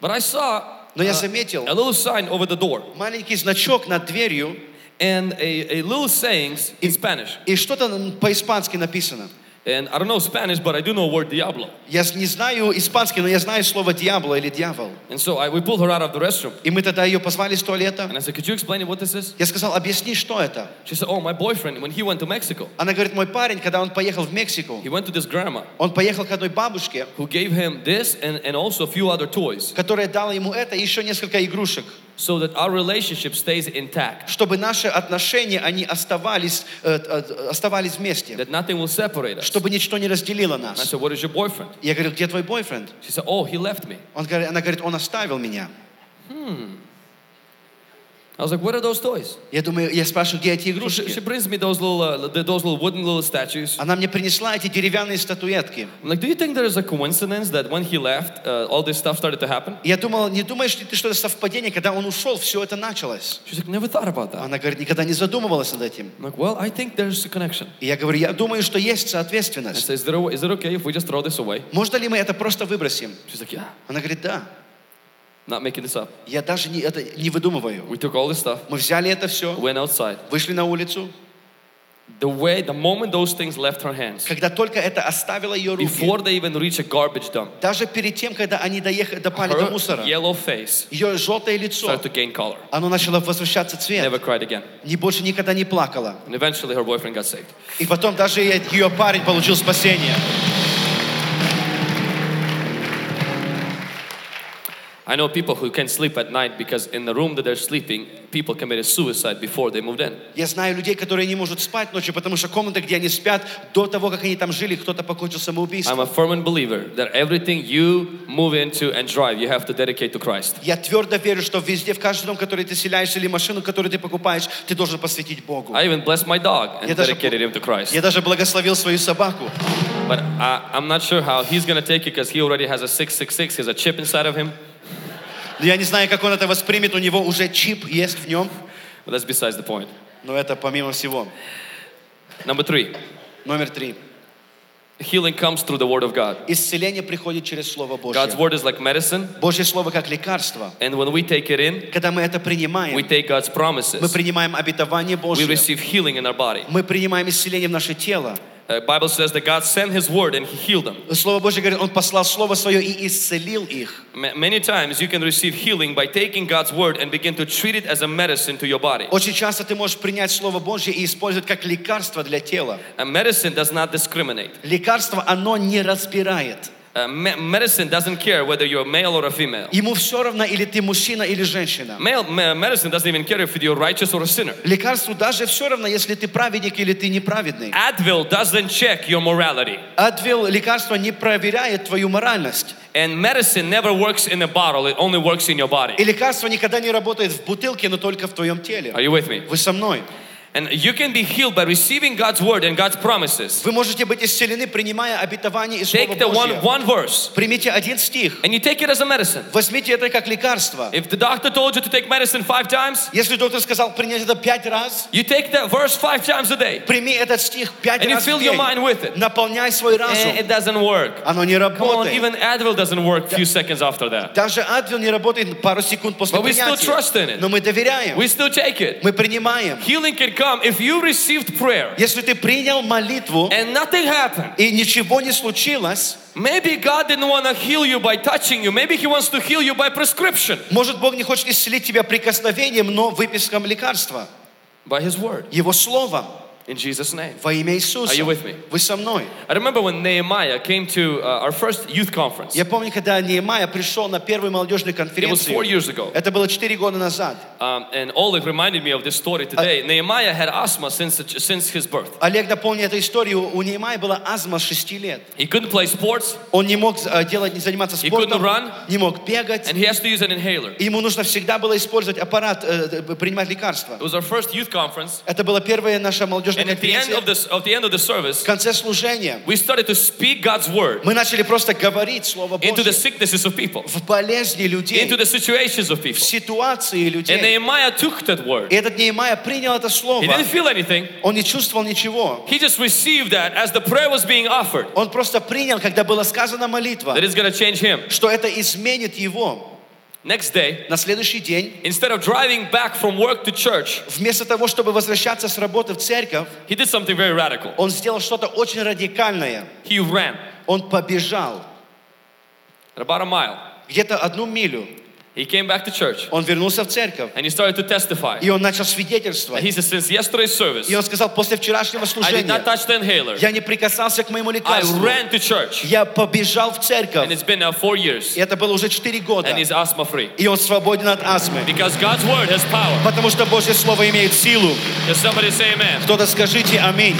But I saw Но я uh, заметил a little sign over the door маленький значок над дверью and a, a little sayings in Spanish. и что-то м, по-испански написано. And I don't know Spanish, but I do know word diablo. Я с- не знаю испанский, но я знаю слово «дьявол» или «дьявол». And so I, we pulled her out of the restroom. И мы тогда ее позвали с туалета. And I said, could you explain what this is? Я сказал, объясни, что это. She said, oh, my boyfriend, when he went to Mexico, Она говорит, мой парень, когда он поехал в Мексику, he went to this grandma он поехал к одной бабушке, who gave him this and, and also a few other toys которая дала ему это и еще несколько игрушек, so that our relationship stays intact, чтобы наши отношения, они оставались, э, э, оставались вместе, that nothing will separate us. чтобы ничто не разделило And I нас. said, what is your boyfriend? Я говорю, где твой бойфренд? She said, oh, he left me. Он говорит, она говорит, он оставил меня. I was like, what are those toys? Я думаю, я спрашиваю, где эти So she, she игрушки? brings me those little, uh, those little wooden little statues. Она мне принесла эти деревянные статуэтки. I'm like, do you think there is a coincidence that when he left, uh, all this stuff started to happen? Я думал, не думаешь ли ты, что это совпадение, когда он ушел, все это началось? She's like, never thought about that. Она говорит, никогда не задумывалась над этим. I'm like, well, I think there's a connection. И я говорю, я думаю, что есть I соответственность. said, is, there is it okay if we just throw this away? Можно ли мы это просто выбросим? She's like, yeah, Она говорит, да. Not making this up. Я даже не, это не выдумываю. We took all this stuff, Мы взяли это все, went outside, вышли на улицу, the way, the moment those things left her hands, когда только это оставило ее руки, before they even reach a garbage dump, даже перед тем, когда они доехали, допали до мусора, yellow face ее желтое лицо, started to gain color. оно начало возвращаться цвет, Never cried again. не больше никогда не плакала. And eventually her boyfriend got saved. И потом даже ее парень получил спасение. I know people who can't sleep at night because in the room that they're sleeping, people committed suicide before they moved in. Я знаю людей, которые не могут спать ночью, потому что комната, где они спят, до того, как они там жили, кто-то покончил I'm самоубийством. a firm believer that everything you move into and drive, you have to dedicate to Christ. Я твердо верю, что везде, в каждый дом, в который ты селяешься, или машину, которую ты покупаешь, ты должен посвятить Богу. I even blessed my dog and Я даже, dedicated him to Christ. я даже благословил свою собаку. But I, I'm not sure how he's gonna take it because he already has a 666. He has a chip inside of him. Я не знаю, как он это воспримет, у него уже чип есть в нем, But that's besides the point. но это помимо всего. Number three, Номер три. healing comes through the Word of God. Исцеление приходит через Слово God's Божье. Word is like medicine, Божье Слово как лекарство. and when we take it in, Когда мы это we принимаем, take God's мы promises. принимаем обетование We Божье. receive healing in our body. Мы принимаем исцеление в наше тело. The Bible says that God sent His Word and He healed them. Слово Божье говорит, Он послал Слово Свое и исцелил их. Ma- Many times you can receive healing by taking God's Word and begin to treat it as a medicine to your body. Очень часто ты можешь принять Слово Божье и использовать как лекарство для тела. And medicine does not discriminate. Лекарство, оно не разбирает. Uh, me- medicine doesn't care whether you're a male or a female. Ему все равно, или ты мужчина, или женщина. Male, me- medicine doesn't even care if you're righteous or a sinner. Лекарству даже все равно, если ты праведник или ты неправедный. Advil doesn't check your morality. Адвил лекарство не проверяет твою моральность. And medicine never works in a bottle, it only works in your body. И лекарство никогда не работает в бутылке, но только в твоем теле. Are you with me? Вы со мной. And you can be healed by receiving God's word and God's promises. Вы можете быть исцелены, принимая обетование и Слово Take the one, Божье. one verse Примите один стих. and you take it as a medicine. Возьмите это как лекарство. If the doctor told you to take medicine five times, Если доктор сказал принять это пять раз, you take that verse five times a day прими этот стих пять and you раз в fill your день. mind with it. Наполняй свой разум. And it doesn't work. Оно не Come on, работает. even Advil doesn't work a few seconds after that. Даже Адвил не работает пару секунд после But we still принятия. trust in it. Но мы доверяем. We still take it. Мы принимаем. Healing can come if you received prayer Если ты принял молитву and nothing happened. и ничего не случилось, Maybe God didn't want to heal you by touching you. Maybe He wants to heal you by prescription, может Бог не хочет исцелить тебя прикосновением, но выписком лекарства. by His word. Его словом. In Jesus' name. Во имя Иисуса. Are you with me? Вы со мной. I remember when Nehemiah came to uh, our first youth conference. Я помню, когда Неемая пришел на первую молодежную It was конференцию. four years ago. Это было четыре года назад. Um, and Oleg reminded me of this story today. Nehemiah had asthma since, since his birth. Олег напомнил эту историю. У Неемая была астма с 6 лет. He couldn't play sports Он не мог э, делать, не заниматься He спортом, couldn't run. не мог бегать. and he has to use an inhaler. Ему нужно всегда было использовать аппарат, э, э, принимать лекарства. It was our first youth conference. Это была первая наша молодежная And at the end конференция. of, this, of the end of the service, В конце служения we started to speak God's word мы начали просто говорить Слово into the Божье sicknesses of people, в болезни людей, into the situations of в people. ситуации And людей. Nehemiah took that word. И этот Неемая принял это слово. He didn't feel anything. Он не чувствовал ничего. He just received that as the prayer was being offered, Он просто принял, когда была сказана молитва, that it's going to change him. что это изменит его. Next day, На следующий день, instead of driving back from work to church, вместо того, чтобы возвращаться с работы в церковь, he did something very radical. он сделал что-то очень радикальное. He ran Он побежал about a mile. где-то одну милю. He came back to church Он вернулся в церковь. and he started to testify. И он начал And свидетельствовать. he said, since yesterday's service, И он сказал, после вчерашнего I did служения not touch the inhaler. я не прикасался к моему I лекарству. ran to church. Я побежал в And церковь. it's been now four years. И это было уже 4 года. And he's asthma free. И он свободен от астмы. Because God's word has power. Потому что Божье Слово имеет силу. Can somebody say amen? Кто-то скажите аминь.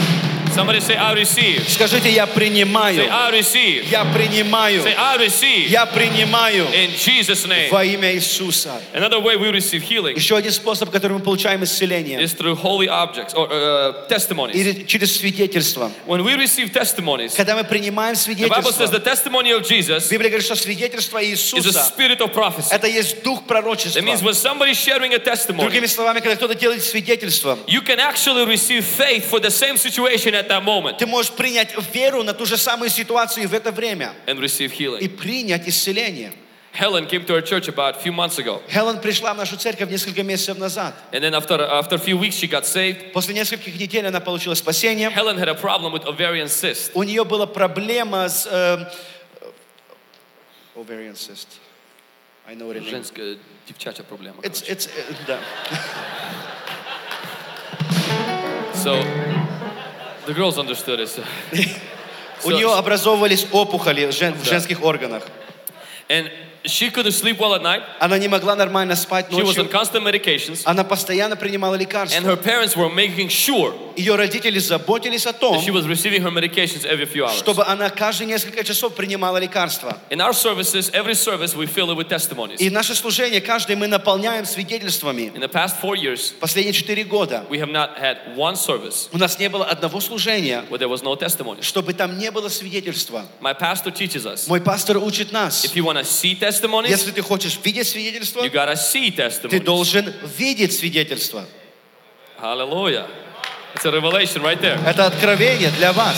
Somebody say, I receive. Скажите, я Say, принимаю. I receive. Я принимаю. Say, I receive. Я принимаю. In Jesus' name. Во имя Иисуса. Another way we receive healing Еще один способ, которым мы получаем исцеление. is through holy objects or uh, testimonies. Или через свидетельство. When we receive testimonies, Когда мы принимаем the Bible says свидетельство, the testimony of Jesus Библия говорит, что свидетельство is a Иисуса spirit of prophecy. это есть дух пророчества. That means when somebody's sharing a testimony, Другими словами, когда кто-то делает свидетельство, you can actually receive faith for the same situation at that moment ты можешь принять веру на ту же самую ситуацию в это время and receive и healing. принять исцеление. Helen came to our church about a few months ago. Хелен пришла в нашу церковь несколько месяцев назад. And then after, after a few weeks, she got saved. После нескольких недель она получила спасение. Helen had a problem with ovarian cyst. У нее была проблема с... э, э, ovarian cyst. I know what it means. Женская девчачья проблема. It's, короче. it's, э, да. So the girls understood it. So. (laughs) У нее образовывались опухоли в женских органах. And she couldn't sleep well at night. Она не могла нормально спать She was on ночью. constant medications. Она постоянно принимала And лекарства. her parents were making sure Ее родители заботились о том, that she was receiving her medications every few hours. чтобы она каждые несколько часов принимала лекарства. In our services, every service, we fill it with testimonies. И наше служение каждое мы наполняем свидетельствами. In the past four years, Последние четыре года we have not had one service у нас не было одного служения, where there was no testimony. чтобы там не было свидетельства. My pastor teaches us Мой пастор учит нас, if you want to see testimonies, если ты хочешь видеть свидетельство, you got to see ты testimonies. должен видеть свидетельство. Hallelujah. It's a revelation right there. Это откровение для вас.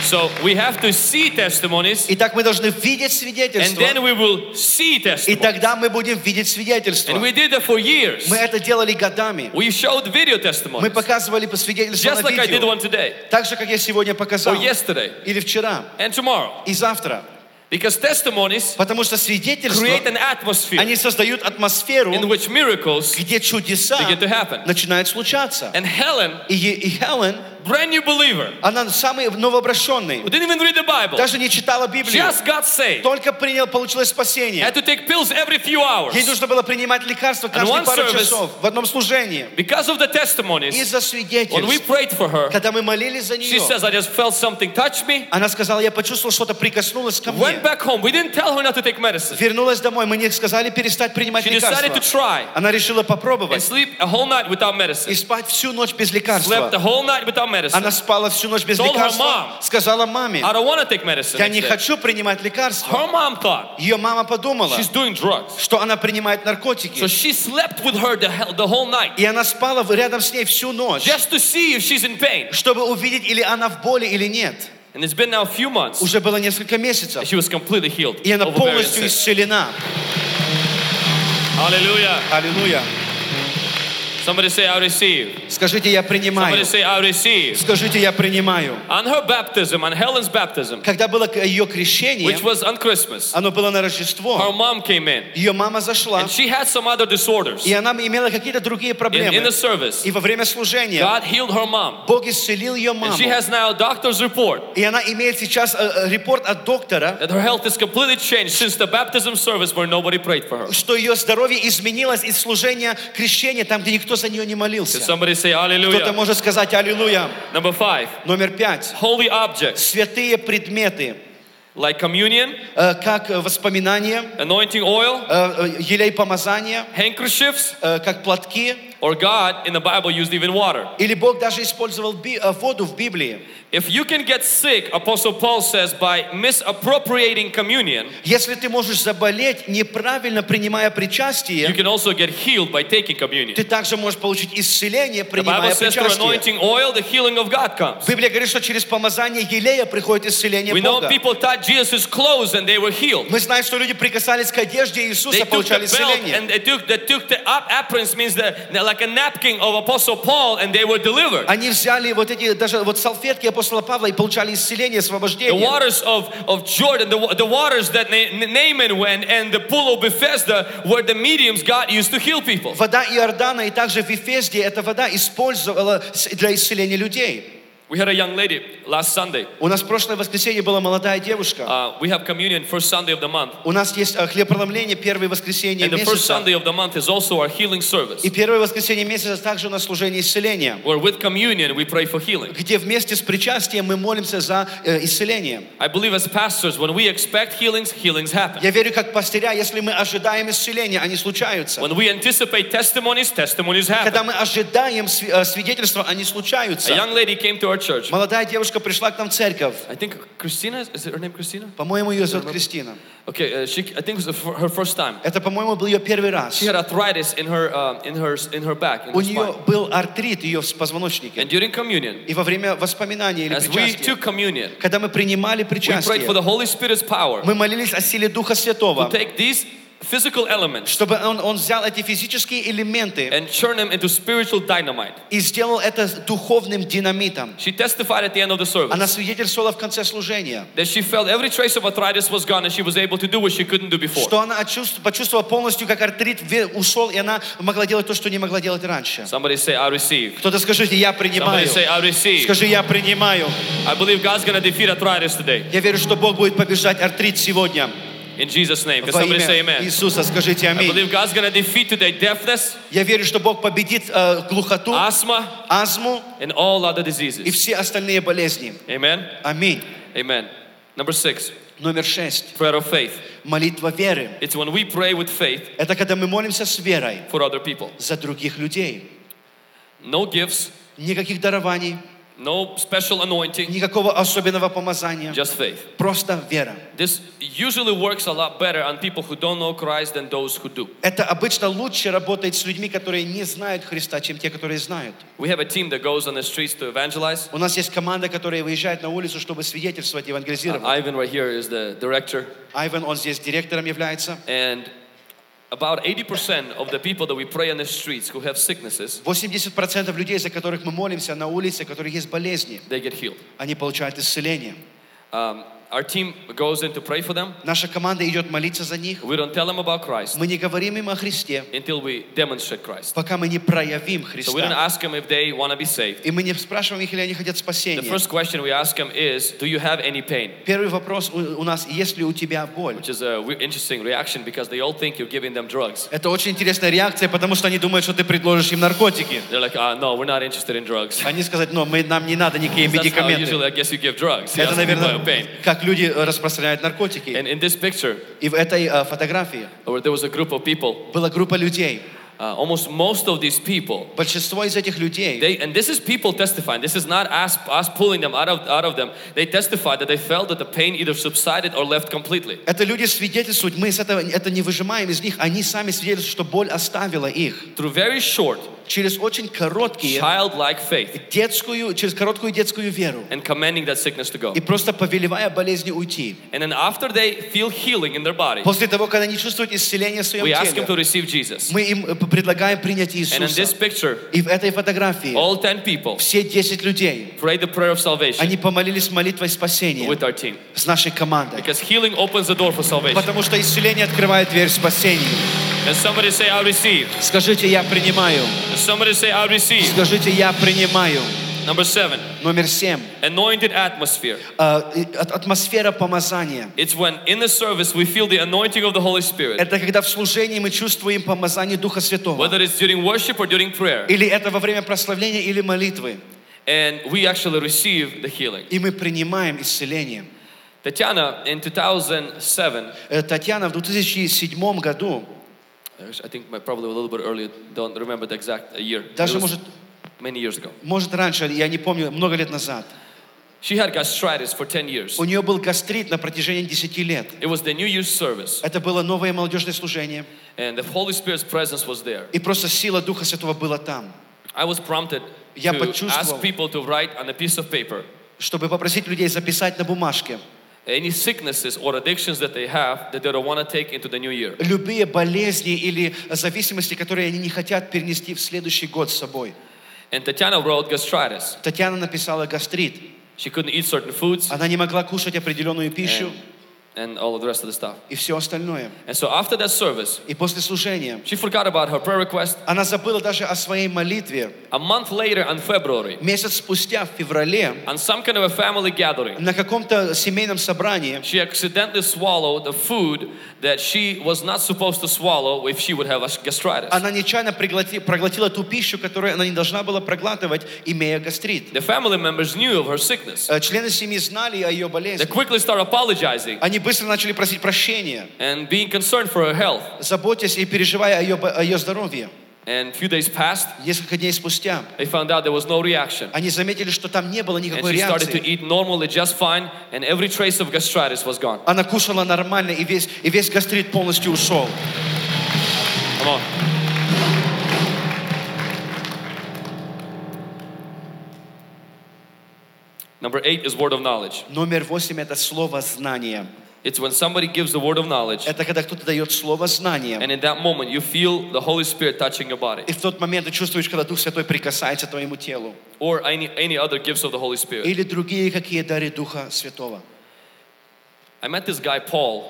So we have to see testimonies Итак, мы должны видеть and свидетельство, then we will see и testimonies. тогда мы будем видеть свидетельство. And we did that for years. Мы это делали годами. We showed video Мы testimonies, показывали по свидетельству just на like I did видео. one today Так же, как я сегодня показал. or yesterday Или вчера. and tomorrow. И завтра. Because testimonies Потому что свидетельства, create an atmosphere они создают атмосферу, in which miracles где чудеса begin to happen. начинают случаться. And Helen, И, Е- и Хелен, brand new believer, она самый новообращенный, who didn't even read the Bible, даже не читала Библию, just got saved, только принял, получила спасение. had to take pills every few hours. Ей нужно было принимать лекарства каждые one пару service- часов в одном служении. Because of the testimonies, Из-за when we свидетельств. prayed for her, Когда мы молились за she нее, says, I just felt something touch me. она сказала, я почувствовала, что-то прикоснулось ко Went мне. back home. We didn't tell her not to take medicine. Вернулась домой, мы не сказали перестать принимать She decided to лекарства. try Она решила and попробовать sleep a whole night without и medicine. спать всю ночь без Slept лекарства. the whole night without medicine. Она спала всю ночь без Told her лекарства. mom. Сказала маме, I don't want to take medicine. я не хочу принимать лекарства. Her mom thought Ее мама подумала, she's doing drugs. что она принимает So наркотики. she slept with her the, the whole night И она спала рядом с ней всю ночь, just to see if she's in pain. чтобы увидеть, или она в боли, или нет. And it's been now a few months. Уже было несколько месяцев. She was completely healed. И она полностью исцелена. Hallelujah. Аллилуйя. Somebody say, I receive. Скажите, я принимаю. Somebody say, I receive. Скажите, я принимаю. On her baptism, on Helen's baptism, Когда было ее крещение, which was on Christmas, оно было на her Рождество, mom came in ее мама зашла, and she had some other disorders. и она имела какие-то другие In, in проблемы. the service, И во время служения God healed her mom. Бог исцелил ее And маму. she has now a doctor's report И она имеет сейчас э, э, репорт от доктора, that her health is completely changed since the baptism service where nobody prayed for her. что ее здоровье изменилось из служения крещения, там, где никто за нее не молился. Кто-то может сказать «Аллилуйя». Number five, Номер пять. holy objects. Святые предметы, like communion, э, как воспоминания, anointing oil, э, елей помазания, handkerchiefs, э, как платки, or God in the Bible used even water. или Бог даже использовал би- э, воду в Библии. If you can get sick, Apostle Paul says, by misappropriating communion, Если ты можешь заболеть, неправильно принимая you причастие, can also get healed by taking communion. ты также можешь получить исцеление, The Bible принимая says through причастие. anointing oil, the healing of God comes. Библия говорит, что через помазание елея приходит исцеление We know Бога. people touched Jesus' clothes and they were healed. Мы знаем, что люди прикасались к одежде They Иисуса, took получали the belt исцеление. and they took, they took the ap- aprons means the, the- like a napkin of Apostle Paul and they were delivered. Они взяли вот эти, даже вот салфетки апостола Павла и получали исцеление, The освобождение. waters of, of Jordan, the, wa- the waters that Na- Naaman went and the pool of Bethesda were the mediums God used to heal people. Вода Иордана и также в Ефезде эта вода использовала с- для исцеления людей. We had a young lady last Sunday. У нас в прошлое воскресенье была молодая девушка. Uh, we have communion first Sunday of the month. У нас есть э, хлебопреломление первое воскресенье And the first месяца. Sunday of the month is also our healing service. И первое воскресенье месяца также у нас служение исцеления, Where with communion we pray for healing. где вместе с причастием мы молимся за э, исцеление. I believe as pastors, when we expect healings, healings happen. Я верю, как пастыря, если мы ожидаем исцеления, они случаются. When we anticipate testimonies, testimonies Когда happen. мы ожидаем сви- э, свидетельства, они A случаются. young lady came to our church. Молодая девушка пришла к нам в церковь. I think Christina, is it her name Christina? По-моему, ее зовут Кристина. Okay, uh, she, I think it was her first time. Это, по-моему, был ее первый раз. She had arthritis in her, uh, in her, in her back, in У her нее spine. был артрит ее в позвоночнике. And during communion, И во время воспоминания или as we took communion, когда мы принимали we prayed for причастие, the Holy Spirit's power мы молились о силе Духа to Святого, take these physical elements чтобы он, он взял эти физические элементы and turn them into spiritual dynamite. и сделал это духовным динамитом. She testified at the end of the Она service свидетельствовала в конце служения, that she felt every trace of arthritis was gone and she was able to do what she couldn't do before. что она почувствовала полностью, как артрит ушел, и она могла делать то, что не могла делать раньше. Somebody say, I receive. Кто-то скажите, я Somebody принимаю. say, I receive. Скажи, я принимаю. I believe God's to defeat arthritis today. Я верю, что Бог будет побеждать артрит сегодня. In Jesus' name. Can Во somebody say имя amen? Иисуса скажите I аминь. believe God's going to defeat today deafness, Я верю, что Бог победит э, глухоту, asthma, астму and all other и diseases. все остальные болезни. Amen. Аминь. Amen. Number six, Номер шесть. prayer of faith. Молитва веры. It's when we pray with faith Это когда мы молимся с верой for other people. за других людей. No gifts, Никаких дарований, No special anointing, никакого особенного помазания. just faith. Просто вера. This usually works a lot better on people who don't know Christ than those who do. Это обычно лучше работает с людьми, которые не знают Христа, чем те, которые знают. We have a team that goes on the streets to evangelize. У нас есть команда, которая выезжает на улицу, чтобы свидетельствовать, евангелизировать. Ivan right here is the director. Айвен, он здесь директором является. And about 80% of the people that we pray on the streets who have sicknesses, 80% людей, за которых мы молимся на улице, у которых есть болезни, they get healed. они получают исцеление. Um, our team goes in to pray for them. Наша команда идет молиться за них. We don't tell them about Christ Мы не говорим им о Христе, until we demonstrate Christ. пока мы не проявим So we don't Христа. ask them if they want to be saved. И мы не спрашиваем их, или они хотят The спасения. first question we ask them is, Do you have any pain? Первый вопрос у у нас, есть ли у тебя боль? Which is a weird- interesting reaction because they all think you're giving them drugs. Это очень интересная реакция, потому что они думают, что ты предложишь им наркотики. They're like, uh, No, we're not interested in drugs. Они сказать, ну, мы, нам не надо никакие That's how медикаменты. usually I guess you give drugs. Это, наверное, about как люди э, распространяют наркотики. And in this picture, И в этой э, фотографии there was a group of people, была группа людей. uh, almost most of these people Большинство из этих людей, They, and this is people testifying. This is not us, us pulling them out of, out of them. They testified that they felt that the pain either subsided or left completely. это люди свидетельствуют, мы с этого, это не выжимаем из них, они сами свидетельствуют, что боль оставила их. Through very short, Через очень короткие, childlike faith детскую, через короткую детскую веру. and commanding that sickness to go. И просто повелевая болезни уйти. And then after they feel healing in their body, После того, когда они чувствуют исцеление в своем we ask them to теле, receive Jesus. мы им э, предлагаем принять Иисуса. picture, И в этой фотографии all 10 people все 10 людей, они помолились молитвой спасения с нашей командой. Потому что исцеление открывает дверь спасению. And somebody say, I receive. Скажите, я принимаю. And somebody say, I receive. Скажите, я принимаю. Number seven, Номер семь. anointed atmosphere. Э, Атмосфера помазания. It's when in the service we feel the anointing of the Holy Spirit. Это когда в служении мы чувствуем помазание Духа Святого. whether it's during worship or during prayer. Или это во время прославления или молитвы. And we actually receive the healing. И мы принимаем исцеление. Tatiana, in 2007, Э, Татьяна в 2007 году, I think probably a little bit earlier, don't remember the exact year. Даже может, many years ago. может раньше, я не помню, много лет назад, She had gastritis for 10 years. у нее был гастрит на протяжении 10 лет. It was the New Year's service, Это было новое молодежное служение. and the Holy Spirit's presence was there. И просто сила Духа Святого была там. I was prompted Я to ask people to write on a piece of paper чтобы попросить людей записать на бумажке any sicknesses or addictions that they have that they don't want to take into the new year. любые болезни или зависимости, которые они не хотят перенести в следующий год с собой. And Tatiana wrote gastritis. Татьяна написала гастрит. She couldn't eat certain foods Она не могла кушать определенную пищу and, and all of the rest of the stuff. и все остальное. And so after that service, И после служения she forgot about her prayer request. она забыла даже о своей молитве. A month later, in February, Месяц спустя, в феврале, on some kind of a family gathering, на каком-то семейном собрании she accidentally swallowed the food that she was not supposed to swallow if she would have a gastritis. она нечаянно приглоти- проглотила ту пищу, которую она не должна была проглатывать, имея гастрит. The family members knew of her sickness. Э, Члены семьи знали о ее They болезни. quickly started apologizing Они быстро начали просить прощения, and being concerned for her health. заботясь и переживая о ее, о ее здоровье. And a few days passed, Несколько дней спустя they found out there was no reaction. они заметили, что там не было And никакой she started to реакции. eat normally just fine, and every trace of gastritis was gone. Она кушала нормально, и весь, и весь гастрит полностью ушел. Come on. Number eight is word of knowledge. Номер восемь – это слово знания. It's when somebody gives the word of knowledge, Это когда кто-то дает слово знания. and in that moment you feel the Holy Spirit touching your body, И в тот момент ты чувствуешь, когда Дух Святой прикасается к твоему телу. or any any other gifts of the Holy Spirit. Или другие какие дары Духа Святого. I met this guy Paul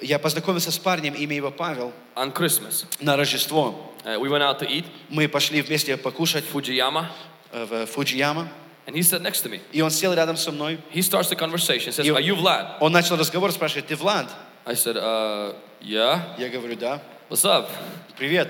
Я познакомился с парнем, имя его Павел, on Christmas. на Рождество. Uh, we went out to eat Мы пошли вместе покушать Fujiyama, э, в Фуджияма. and he sat next to me. И он сел рядом со мной. He starts the conversation. Says, You- "Are you Vlad?" Он начал разговор, спрашивает, ты Влад? I said, "Uh, yeah. Я говорю, да. What's up?" Привет.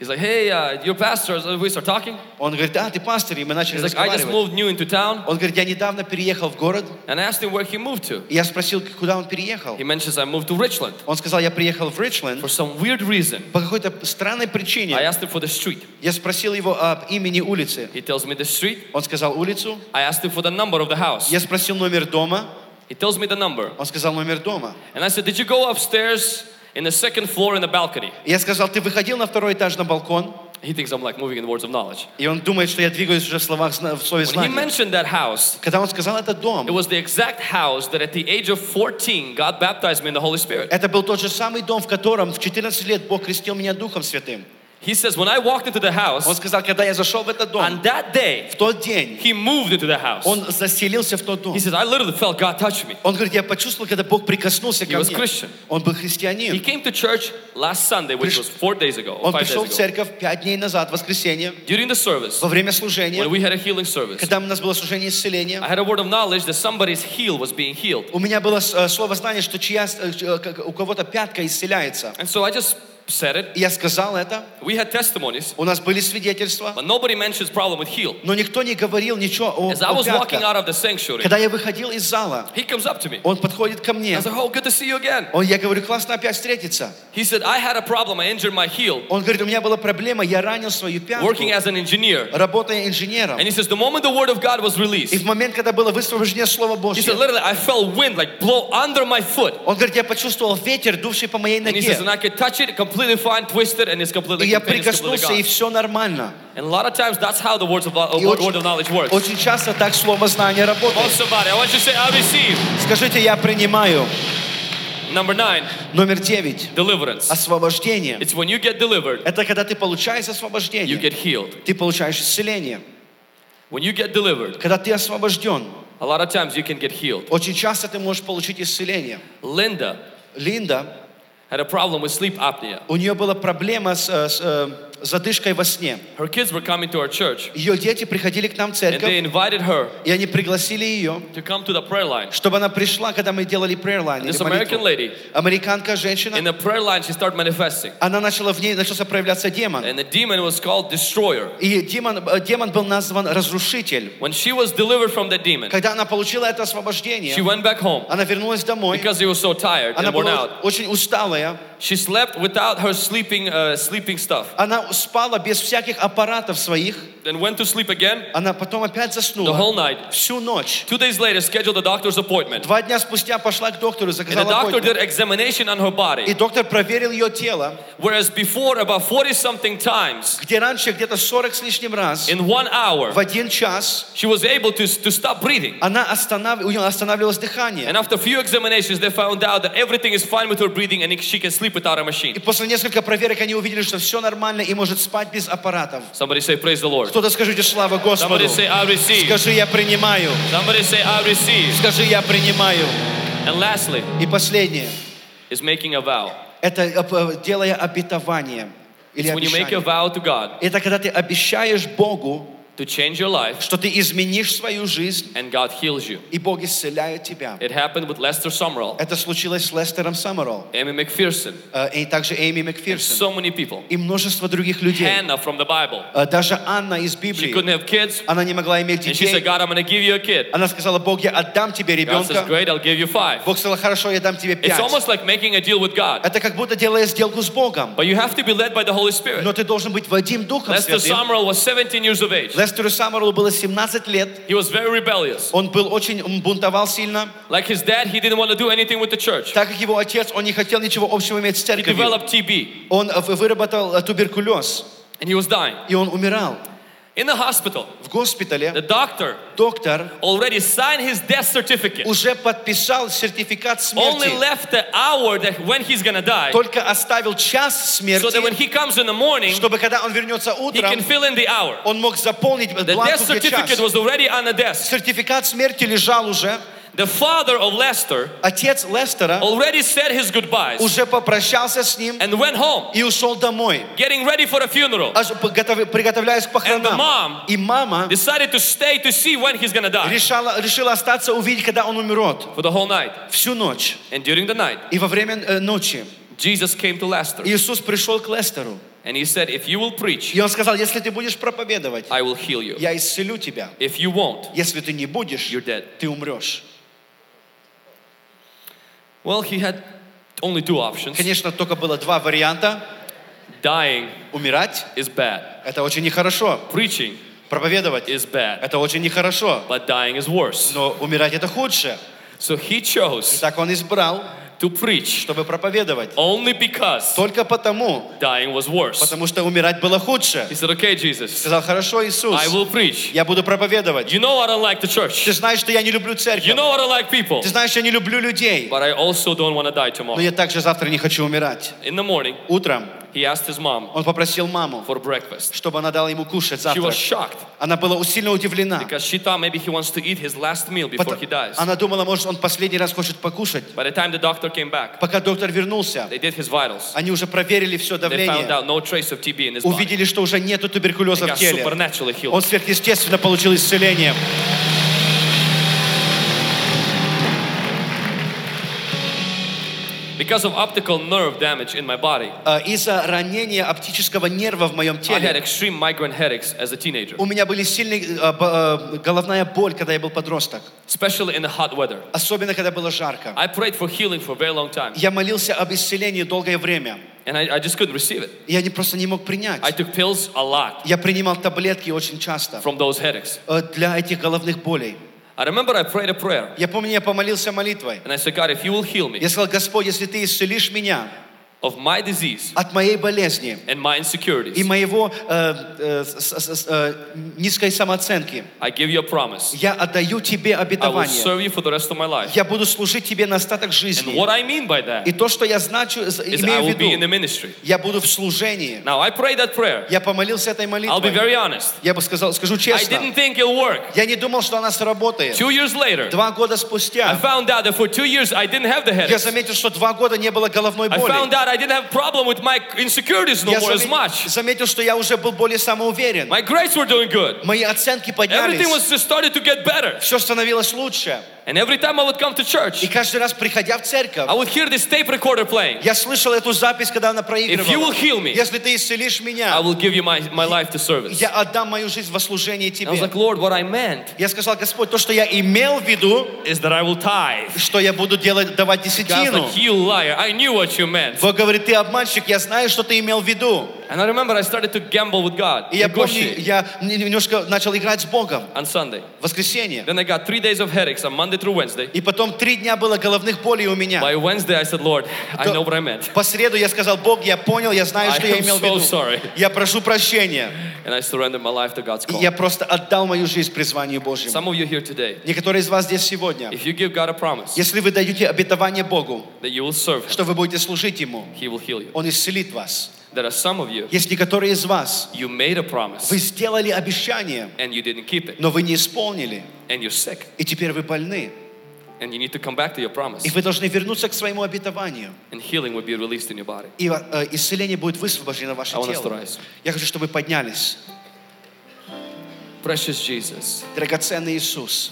He's like, "Hey, uh, your pastor." So we start talking. Он говорит, да, ты пастор. И мы начали He's like, "I just разговаривать. moved new into town," Он говорит, я недавно переехал в город. and I asked him where he moved to. И я спросил, куда он переехал. He mentions I moved to Richland Он сказал, я приехал в Ричленд for some weird reason. по какой-то странной I причине. asked him for the street. Я спросил его об имени улицы. He tells me the street. Он сказал улицу. I asked him for the number of the house. Я спросил номер дома. He tells me the number. Он сказал номер дома. And I said, Did you go upstairs in the second floor in the balcony? И Я сказал, ты выходил на второй этаж на балкон? He thinks I'm like moving in the words of knowledge. И он думает, что я двигаюсь уже в словах зна- в слове When he знания. mentioned that house, Когда он сказал это it дом, was the exact house that at the age of 14, God baptized me in the Holy Spirit. это был тот же самый дом, в котором в 14 лет Бог крестил меня Духом Святым. He says, When I walked into the Он house, сказал, когда я зашел в этот дом, on that day, в тот день, he moved into the house. он заселился в тот дом. He says, I literally felt God touch me. Он говорит, я почувствовал, когда Бог прикоснулся He ко was мне. Christian. Он был He христианин. came to church last Sunday, which Приш- was four days ago, or Он five пришел в days ago. церковь пять дней назад, в воскресенье, During the service, во время when служения, we had a healing service, когда у нас было служение I исцеления. had a word of knowledge that somebody's heel was being healed. У меня было э, слово знания, что чья, э, э, как- у кого-то пятка исцеляется. And so I just said it. И я сказал это. We had testimonies, У нас были свидетельства, but nobody mentions problem with heel. но никто не говорил ничего о, As I о was walking пятках. out of the sanctuary, Когда я выходил из зала, he comes up to me. он подходит ко I мне. was like, oh, good to see you again. Он, я говорю, классно опять встретиться. He said, I had a problem. I injured my heel Он говорит, у меня была проблема, я ранил свою пятку, working as an engineer. работая инженером. And he says, the moment the word of God was И released, в момент, когда было высвобождение Слова he Божье, said, literally, I felt wind like blow under my foot. он говорит, я почувствовал ветер, дувший по моей And he ноге. says, and I could touch it, completely fine, twisted, and it's И completely, я it's completely прикоснулся, и все нормально. And a lot of times, that's how the words of, of И word of knowledge works. очень часто так Слово знания Call работает. somebody. I want you to say, I receive. Скажите, я принимаю. Number nine, Номер девять. deliverance. Освобождение. It's when you get delivered, Это когда ты получаешь you освобождение. get healed. Ты получаешь исцеление. When you get delivered, Когда ты освобожден, a lot of times you can get healed. очень часто ты можешь получить исцеление. Linda Линда, had a problem with sleep apnea. у нее была проблема с, э, с, э, задышкой во сне. Her kids were coming to our church Ее дети приходили к нам в and they церковь, invited her и они пригласили ее, to come to the prayer line. чтобы она пришла, когда мы делали prayer line. This. American lady, Американка женщина, in the prayer line, she started manifesting. она начала в ней начался проявляться демон. And the demon was called destroyer. И демон, э, демон был назван разрушитель. When she was delivered from the demon, Когда она получила это she освобождение, went back home она вернулась домой. because she was so tired Она and worn была out. очень усталая. She slept without her sleeping, uh, sleeping stuff. Она спала без всяких аппаратов своих. Then went to sleep again Она потом опять the заснула. whole night. Всю ночь. Two days later, scheduled a doctor's appointment. Два дня спустя пошла к доктору, And the заказала doctor appointment. did examination on her И body. доктор проверил ее тело, Whereas before, about 40 something times где раньше где-то 40 с лишним раз, in one hour, в один час, she was able to, to stop breathing. она останов... у нее останавливалось дыхание. And after a few examinations, they found out that everything is fine with her breathing and she can sleep without a И machine. после нескольких проверок они увидели, что все нормально и может спать без аппаратов. Somebody say, Praise the Lord. Кто-то скажите слава Господу. Somebody say, I receive. Скажи, я принимаю. Somebody say, I receive. Скажи, я принимаю. And lastly, И последнее. is making a vow. Это э, делая обетование. Или It's when you make a vow to God Это когда ты обещаешь Богу, to change your life, что ты изменишь свою жизнь, and God heals you. и Бог исцеляет тебя. It happened with Lester Sumrall, Это случилось с Лестером Саммеролл, Aimee McPherson, э, и также Эми so many people. и множество других людей. Hannah from the Bible. Э, Даже Анна из She couldn't have kids, она не могла иметь and she said. God, I'm going to give you a kid. Она сказала, Бог, я отдам тебе God says, great, I'll give you five. Бог сказал, хорошо, я дам тебе It's almost like making a deal with God, Это как будто делая сделку с Богом. but you have to be led by the Holy Spirit. Но ты должен быть Вадим Духом Lester Святым. Sumrall was 17 years of age. Лестеру Саммерлу было 17 лет. He was very rebellious. Он был очень, он бунтовал сильно. Like his dad, he didn't want to do anything with the church. Так как его отец, он не хотел ничего общего иметь с He церковью. developed TB Он э, выработал э, туберкулез, and he was dying. и он умирал. In the hospital, В госпитале the doctor доктор already signed his death certificate. уже подписал сертификат Only смерти. left the hour that when he's gonna die, Только оставил час so that when смерти, he comes in the morning, чтобы когда он вернется he утром, can fill in the hour. он мог заполнить The death бланк где certificate час. was already on the desk. Сертификат смерти лежал уже. The father of Lester Отец Лестера already said his goodbyes уже попрощался с ним and went home, и ушел домой, getting ready for a funeral. аж поготов- приготовляясь к And the похоронам. mom И мама decided to stay to see when he's gonna die решала, решила остаться увидеть, когда он умрет. for the whole night. Всю ночь. And during the night, И во время э, ночи Jesus came to Lester Иисус пришел к Лестеру. and he said, If you will preach, И он сказал, если ты будешь проповедовать, I will heal you. я исцелю тебя. If you won't, Если ты не будешь, you're dead. ты умрешь. Well, he had only two options. Конечно, только было два варианта. Dying Умирать is bad, – это очень нехорошо. preaching Проповедовать is bad, – это очень нехорошо. but dying is worse. Но умирать – это худше. So he chose Так он избрал, to preach чтобы проповедовать. only because Только потому, dying was worse. потому что умирать было худше. He said, Okay, Jesus, Сказал, хорошо, Иисус, I will preach. я буду проповедовать. You know I don't like the Ты church. знаешь, что я не люблю You церковь. know I don't like people. Ты знаешь, я не люблю людей. But I also don't want to die Но tomorrow. я также завтра не хочу умирать. In the morning, Утром he asked his mom он попросил маму, for breakfast. чтобы она дала ему кушать She was завтрак. shocked Она была сильно удивлена. because she thought maybe he wants to eat his last meal before Потом- he dies. Она думала, может, он последний раз хочет покушать. By the time the doctor came back, Пока доктор вернулся, they did his vitals. они уже проверили все They found давление. out no trace of TB in his body. Увидели, что уже нету He туберкулеза в теле. Он сверхъестественно получил исцеление. Because of optical nerve damage in my body, А, Из-за ранения оптического нерва в моем I had теле extreme migraine headaches as a teenager, у меня были сильные б- э, головная боль, когда я был подросток. especially in the hot weather. Особенно, когда было жарко. I prayed for healing for a very long time, Я молился об исцелении долгое время. and I, I just couldn't receive it. Я не, просто не мог принять. I took pills a lot Я принимал таблетки очень часто from those headaches. э, для этих головных болей. I remember I prayed a prayer, Я помню, я помолился молитвой. and I said, God, if you will heal me Я сказал, Господь, если ты исцелишь меня of my disease от моей болезни and my и insecurities, моего э, э, с- э, низкой самооценки, I give you a promise. я отдаю тебе I will обетование. serve you for the rest of my life. Я буду служить тебе на остаток And жизни. what I mean by И that то, что я значу, имею I в will be in the виду, ministry. я буду в служении. Now, I prayed that prayer. Я помолился этой I'll be молитвой. very honest. Я бы сказал, скажу I честно, didn't think it'll work. я не думал, что она сработает. Two years later, Два года I спустя found out that for two years I didn't have the я заметил, что два года не было головной I found боли. out I didn't have problem with my insecurities no Я more as заме- much. заметил, что я уже был более самоуверен. My grades were doing good. Мои оценки Everything поднялись. was just started to get better. Все становилось лучше. And every time I would come to И church, каждый раз, приходя в церковь, I would hear this tape recorder playing. я слышал эту запись, когда она If you проигрывала. will heal me, Если ты исцелишь I меня, will give you my, my life to service. я отдам мою жизнь во служение I was тебе. like, Lord, what I meant Я сказал, Господь, то, что я имел в виду, is that I will tithe. что я буду делать, давать God's десятину. like, you liar. I knew what you meant. Бог говорит, ты обманщик, я знаю, что ты имел в виду. And I remember I started to gamble with God, И я помню, я немножко начал играть с Богом. on Sunday. Воскресенье. Then I got three days of headaches on Monday through Wednesday. И потом три дня было головных болей у меня. By Wednesday, I said, Lord, I know what I meant. По среду я сказал, Бог, я понял, я знаю, (laughs) что я имел в виду. sorry. Я прошу прощения. And I surrendered my life to God's И call. я просто отдал мою жизнь призванию Божьему. Some of you here today, Некоторые из вас здесь сегодня, if you give God a promise если вы даете обетование Богу, that you will serve Him, что вы будете служить Ему, He will heal you. Он исцелит вас. There are some of you, Есть некоторые из вас, you made a promise вы сделали обещание, and you didn't keep it, но вы не исполнили, and you're sick, и теперь вы больны. and you need to come back to your promise, И вы должны вернуться к своему обетованию. and healing will be released in your body. И э, исцеление будет высвобождено в ваше I тело. Я хочу, чтобы вы поднялись. Precious Jesus, Драгоценный Иисус,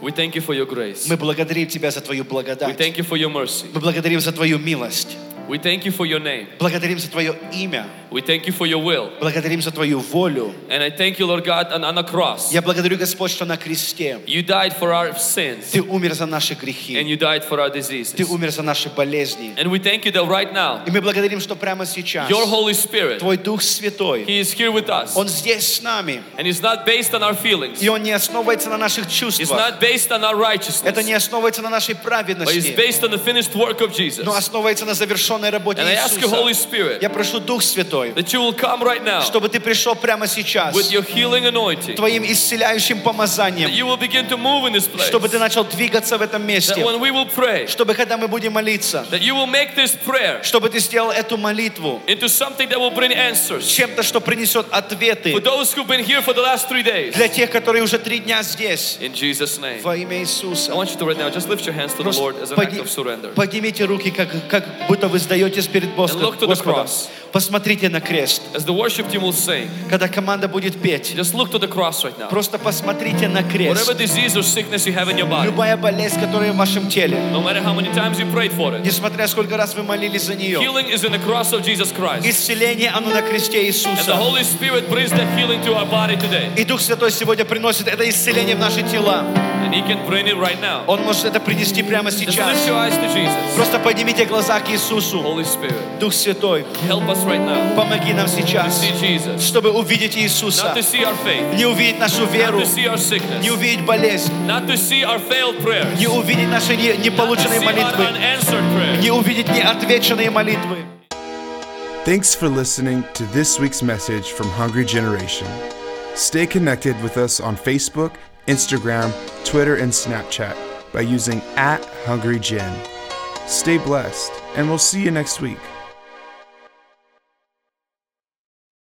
we thank you for your grace. мы благодарим Тебя за Твою We благодать. thank you for your mercy. Мы благодарим за Твою милость. We thank you for your name. Благодарим за Твое имя. We thank you for your will. Благодарим за Твою волю. And I thank you, Lord God, on, on the cross. Я благодарю, Господь, что на кресте You died for our sins, Ты умер за наши and грехи. you died for our Ты diseases. умер за наши болезни. And we thank you that right now, И мы благодарим, что прямо сейчас your Holy Spirit, Твой Дух Святой, He is here with us. Он здесь с нами. And it's not based on our feelings. И Он не основывается на наших It's чувствах. not based on our Это не righteousness. основывается на нашей But it's праведности, based on the finished work of Jesus. но основывается на завершенной работе And I ask you, Иисуса. Holy Spirit, Я прошу Дух Святой, that you will come right now чтобы Ты пришел прямо сейчас with your healing anointing. Твоим исцеляющим That помазанием, you will begin to move in this place. чтобы Ты начал двигаться в этом That месте, when we will pray, чтобы когда мы будем молиться, that you will make this prayer чтобы Ты сделал эту молитву into something that will bring answers. чем-то, что принесет ответы For those who've been here for the last three days. для тех, которые уже три дня здесь. In Jesus' name. Во имя I Иисуса. want you to right now just lift your hands to the Просто Lord as an act подни- of surrender. поднимите руки, как, как будто вы сдаетесь перед Господом, посмотрите на крест. Когда команда будет петь, просто посмотрите на крест. Любая болезнь, которая в вашем теле, несмотря сколько раз вы молились за нее, исцеление, оно на кресте Иисуса. И Дух Святой сегодня приносит это исцеление в наши тела. Он может это принести прямо сейчас. Просто поднимите глаза к Иисусу. Holy Spirit, Дух Святой, help us right now помоги нам to сейчас, see Jesus. чтобы увидеть Not Иисуса. to see our faith, Не увидеть нашу not веру, to see our sickness, не увидеть болезнь, not to see our failed prayers, не увидеть наши не- not to неполученные see our молитвы, unanswered prayers. не увидеть неотвеченные молитвы. Thanks for listening to this week's message from Hungry Generation. Stay connected with us on Facebook, Instagram, Twitter, and Snapchat by using at HungryGen. Stay blessed, and we'll see you next week.